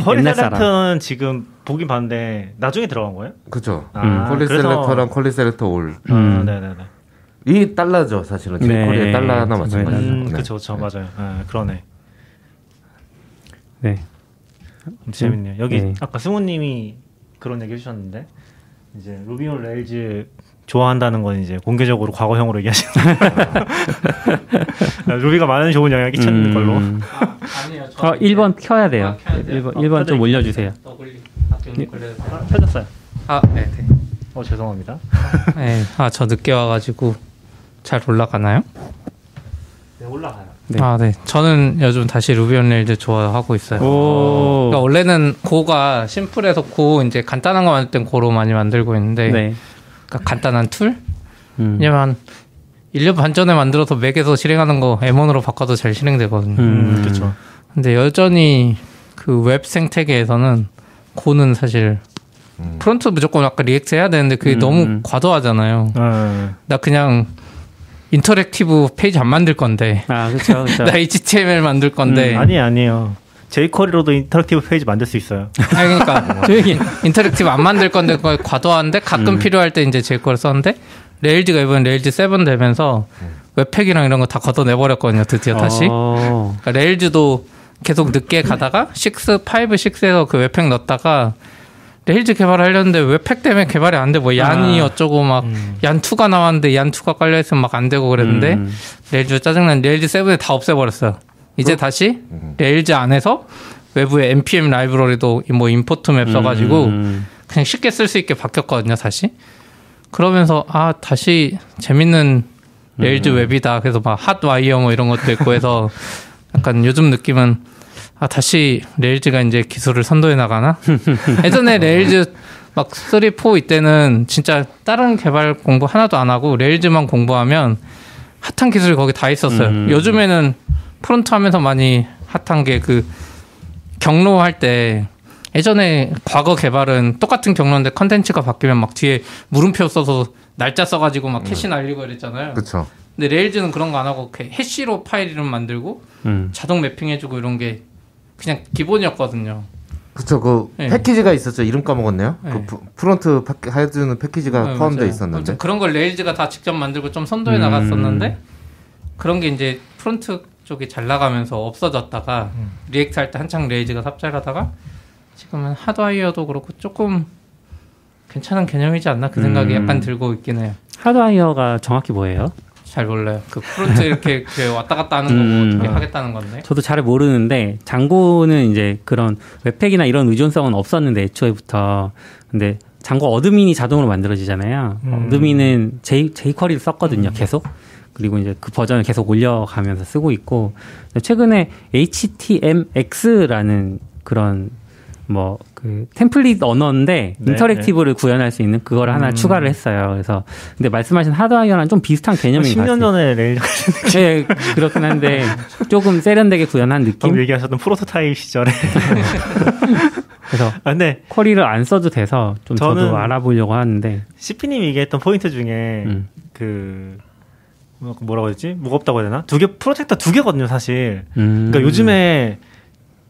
허리 옛날 셀렉터는 지금 보긴 봤는데 나중에 들어간 거예요? 그쵸. 아, 컬리 그래서- 셀렉터랑 컬리 셀렉터 올. 아, 음. 네네네. 이 달러죠, 사실은. 네. 제코리의 달러나 마찬가지죠. 음, 네. 그쵸, 그쵸, 맞아요. 아, 그러네. 네. 재밌네요. 여기 네. 아까 승우님이 그런 얘기 해주셨는데 이제 Ruby on Rails 좋아한다는 건 이제 공개적으로 과거형으로 얘기하시는. Ruby가 많은 좋은 영향을 끼쳤는 음. 걸로. 아니에요. 어, 1번 켜야 돼요. 아, 켜야 돼요? 1번, 어, 1번 좀 켜져 올려주세요. 더블리 박경님 걸려서. 아, 펴졌어요. 아, 네, 네. 어 죄송합니다. 네. 아, 저 늦게 와가지고 잘 올라가나요? 네, 올라가요. 네. 아, 네. 저는 요즘 다시 Ruby on Rails 좋아하고 있어요. 오. 그러니까 원래는 Go가 심플해서 Go 이제 간단한 거 만들 땐 Go로 많이 만들고 있는데 네. 그러니까 간단한 툴? 음. 왜냐면 1년 반 전에 만들어서 Mac에서 실행하는 거 M1으로 바꿔도 잘 실행되거든요. 음. 음, 그렇죠. 근데 여전히 그 웹 생태계에서는 Go는 사실 음. front 무조건 아까 React 해야 되는데 그게 음. 너무 과도하잖아요. 아, 나 그냥 interactive 페이지 안 만들 건데 아, 그렇죠. 나 HTML 만들 건데 음, 아니에요, jQuery로도 interactive 페이지 만들 수 있어요. 아니, 그러니까 조용히 interactive 안 만들 건데 과도한데 가끔 음. 필요할 때 이제 jQuery를 썼는데 Rails가 이번 Rails 7 되면서 webpack이랑 이런 거 다 걷어내 버렸거든요. 드디어 다시. 어. 그러니까 Rails도 계속 늦게 가다가 6, 5, 6에서 그 webpack 넣었다가 Rails 개발하려는데 webpack 때문에 개발이 안 돼. 뭐 얀이 아. 어쩌고 막 Yarn2가 나왔는데 Yarn2가 깔려 있으면 막 안 되고 그랬는데 음. Rails 짜증난 Rails 7에 다 없애 버렸어요. 이제 다시 Rails 안에서 외부에 npm 라이브러리도 뭐 import map 써가지고 음. 그냥 쉽게 쓸 수 있게 바뀌었거든요, 다시. 그러면서 아 다시 재밌는 Rails 웹이다. 그래서 막 핫와이어 뭐 이런 것도 있고 해서 약간 요즘 느낌은 아 다시 Rails가 이제 기술을 선도해 나가나? 예전에 Rails 막 3, 4 이때는 진짜 다른 개발 공부 하나도 안 하고 Rails만 공부하면 핫한 기술이 거기 다 있었어요. 음. 요즘에는 front 하면서 많이 핫한 게 그 경로 할 때 예전에 과거 개발은 똑같은 경로인데 컨텐츠가 바뀌면 막 뒤에 물음표 써서 날짜 써가지고 막 캐시 날리고 이랬잖아요. 그렇죠. 근데 Rails는 그런 거 안 하고 해시로 파일 이름 만들고 음. 자동 매핑해주고 이런 게 그냥 기본이었거든요. 그쵸, 그 네. 패키지가 있었죠. 이름 까먹었네요. 네. 그 프- front 패- 해주는 패키지가 네, 포함되어. 있었는데. 그런 걸 Rails가 다 직접 만들고 좀 선도해 음. 나갔었는데 그런 게 이제 front 쪽이 잘 나가면서 없어졌다가 음. React 할 때 한창 Rails가 삽질하다가 지금은 하드와이어도 그렇고 조금 괜찮은 개념이지 않나 그 생각이 음. 약간 들고 있긴 해요. Hotwire가 정확히 뭐예요? 잘 몰라요. 그 front 이렇게, 이렇게 왔다 갔다 하는 거뭐 음. 어떻게 하겠다는 건데. 저도 잘 모르는데 Django는 이제 그런 webpack이나 이런 의존성은 없었는데 애초에부터 근데 Django admin이 자동으로 만들어지잖아요. 음. admin은 J jQuery를 썼거든요, 계속. 그리고 이제 그 버전을 계속 올려가면서 쓰고 있고 최근에 HTMX라는 그런 뭐 그 템플릿 언어인데 네, interactive를 구현할 수 있는 그걸 하나 음. 추가를 했어요. 그래서 근데 말씀하신 Hotwire랑 좀 비슷한 개념인 것 10년 같아요. 전에 Rails 네, 그렇긴 한데 조금 세련되게 구현한 느낌. 얘기하셨던 프로토타입 시절에. 그래서 아, 근데 jQuery를 안 써도 돼서 좀 저도 알아보려고 하는데. CP님이 얘기했던 포인트 중에 음. 그 뭐- 뭐라고 해야 되지? 무겁다고 해야 되나? 두 개 프로젝트 두 개거든요, 사실. 음. 그러니까 요즘에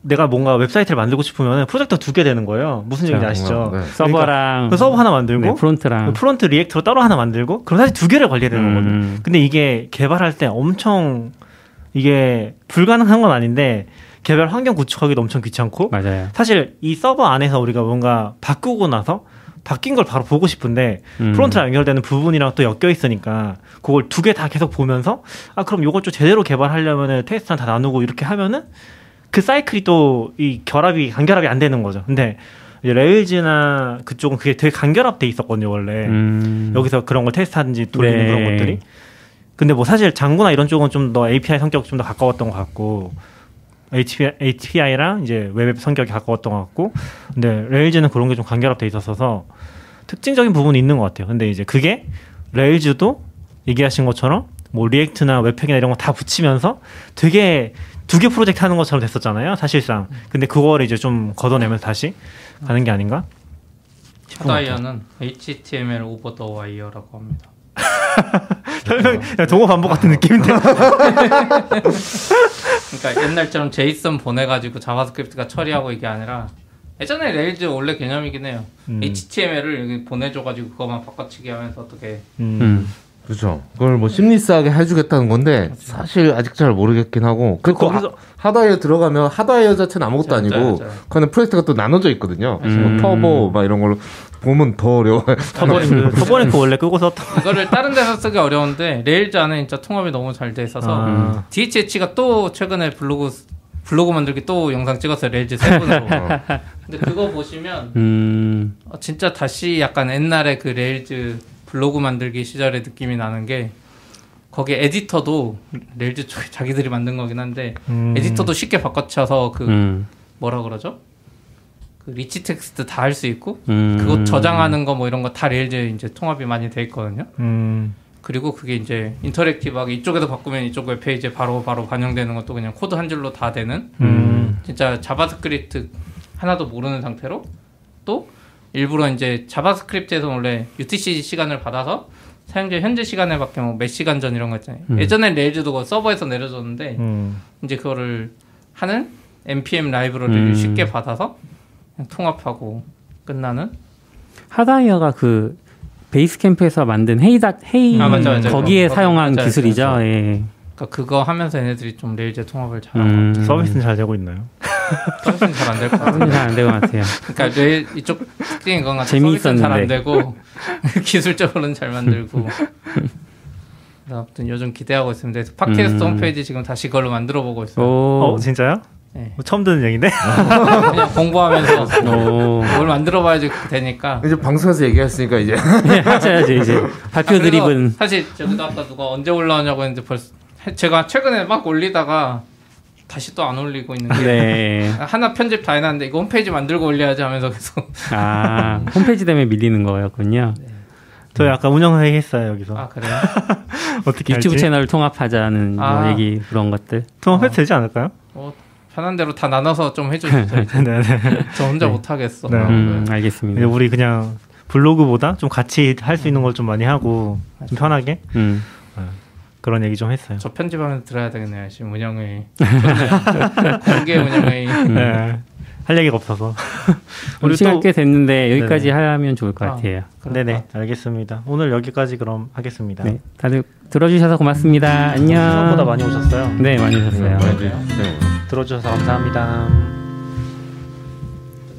내가 뭔가 웹사이트를 만들고 싶으면 프로젝트 두 개 되는 거예요. 무슨 얘기인지 자, 아시죠? 네. 서버랑 그 서버 하나 만들고 네, front랑 그 front React로 따로 하나 만들고 그럼 사실 두 개를 관리해야 되는 거거든요. 음. 근데 이게 개발할 때 엄청 이게 불가능한 건 아닌데 개발 환경 구축하기도 엄청 귀찮고 맞아요. 사실 이 서버 안에서 우리가 뭔가 바꾸고 나서 바뀐 걸 바로 보고 싶은데 음. front랑 연결되는 부분이랑 또 엮여 있으니까 그걸 두 개 다 계속 보면서 아 그럼 요걸 좀 제대로 개발하려면은 테스트랑 다 나누고 이렇게 하면은 그 사이클이 또 이 결합이 강결합이 안 되는 거죠. 근데 이제 Rails나 그쪽은 그게 되게 강결합돼 있었거든요 원래 음. 여기서 그런 걸 테스트하든지 돌리는 네. 그런 것들이. 근데 뭐 사실 Django나 이런 쪽은 좀 더 API 성격 좀 더 가까웠던 것 같고 HPI, API랑 이제 웹 성격이 가까웠던 것 같고 근데 Rails는 그런 게 좀 강결합돼 있었어서 특징적인 부분이 있는 것 같아요. 근데 이제 그게 Rails도 얘기하신 것처럼 뭐 React나 webpack이나 이런 거 다 붙이면서 되게 두 개 프로젝트 하는 것처럼 됐었잖아요. 사실상. 근데 그거를 이제 좀 걷어내면서 다시 가는 게 아닌가? 같아요. Hotwire는 HTML over the wire라고 합니다. 설명 동어 반복 같은 느낌인데. 그러니까 옛날처럼 JSON 보내가지고 JavaScript가 처리하고 이게 아니라 예전에 Rails 원래 개념이긴 해요. 음. HTML을 여기 보내줘가지고 그거만 바꿔치기 하면서 어떻게 음. 음. 그렇죠. 그걸 뭐 seamless하게 해주겠다는 건데 사실 아직 잘 모르겠긴 하고. 그 거기서- 거기서 하드웨어 들어가면 하드웨어 자체는 아무것도 아니고. 그거는 프로젝트가 또 나눠져 있거든요. 음. 뭐 터보 막 이런 걸로 보면 더 어려워. Turbolink Turbolink 원래 끄고 썼던. 이거를 다른 데서 쓰기 어려운데 Rails 안에 진짜 통합이 너무 잘 돼 있어서 아. DHH가 또 최근에 블로그 블로그 만들기 또 영상 찍었어요 Rails seven으로. 어. 근데 그거 보시면 음. 어, 진짜 다시 약간 옛날에 그 Rails 블로그 만들기 시절의 느낌이 나는 게 거기 에디터도 Rails 쪽에 자기들이 만든 거긴 한데 음. 에디터도 쉽게 바꿔쳐서 그 음. 뭐라 그러죠? 그 rich text 다 할 수 있고 음. 그거 저장하는 거 뭐 이런 거 다 Rails 이제 통합이 많이 돼 있거든요. 음. 그리고 그게 이제 interactive하게 이쪽에서 바꾸면 이쪽 웹 페이지에 바로 바로 반영되는 것도 그냥 코드 한 줄로 다 되는 음. 진짜 JavaScript 하나도 모르는 상태로 또 일부러 이제 JavaScript에서 원래 UTC 시간을 받아서 사용자 현재 시간에 맞게 뭐 몇 시간 전 이런 거 있잖아요. 음. 예전엔 Rails도 그거 서버에서 내려줬는데 음. 이제 그거를 하는 npm library를 음. 쉽게 받아서 그냥 통합하고 끝나는 Hotwire가 그 Basecamp에서 만든 HEY다 HEY 아, 맞아, 맞아. 거기에 그거, 사용한 맞아, 기술이죠. 맞아. 예. 그러니까 그거 하면서 얘네들이 좀 Rails 통합을 잘한 음. 것 서비스는 잘 되고 있나요? 서비스는 잘 안 될 것 같아요. 잘 안 될 것 같아요. 그러니까 Rails 쪽 특징인 것 같아요. 재미있었는데. 잘 안 되고 기술적으로는 잘 만들고. 아무튼 요즘 기대하고 있습니다. 팟캐스트 음. 홈페이지 지금 다시 그걸로 만들어 보고 있어요. 오. 어 진짜요? 네. 처음 듣는 얘기인데? 그냥 공부하면서 오. 뭘 만들어 봐야지 되니까. 이제 방송에서 얘기했으니까 이제 네, 하셔야죠 이제 발표 아, 드립은 사실 저기도 아까 누가 언제 올라오냐고 했는데 벌써 제가 최근에 막 올리다가 다시 또 안 올리고 있는 게 네. 하나 편집 다 해놨는데 이거 홈페이지 만들고 올려야지 하면서 계속 아 홈페이지 때문에 밀리는 거였군요. 저희 아까 운영회의 했어요 여기서 아 그래요? 어떻게 유튜브 할지? 채널을 통합하자는 뭐 아. 얘기 그런 것들. 통합해도 되지 않을까요? 뭐 편한 대로 다 나눠서 좀. 이제. 네네. 저 혼자 못 하겠어. 네. 음, 이제 알겠습니다. 우리 그냥 블로그보다 좀 같이 할 수 있는 걸 좀 많이 하고 좀 편하게 음. 그런 얘기 좀 했어요. 저 편집하면서 들어야 되겠네요. 지금 운영회의. 공개 운영회의. 네. 할 얘기가 없어서. 우리 시간 또꽤 됐는데 여기까지 네네. 하면 좋을 것 아. 같아요. 것 네네. 알겠습니다. 오늘 여기까지 그럼 하겠습니다. 네, 다들 들어주셔서 고맙습니다. 안녕. 생각보다 많이 오셨어요. 네, 많이 오셨어요. 네, 네. 들어주셔서 감사합니다.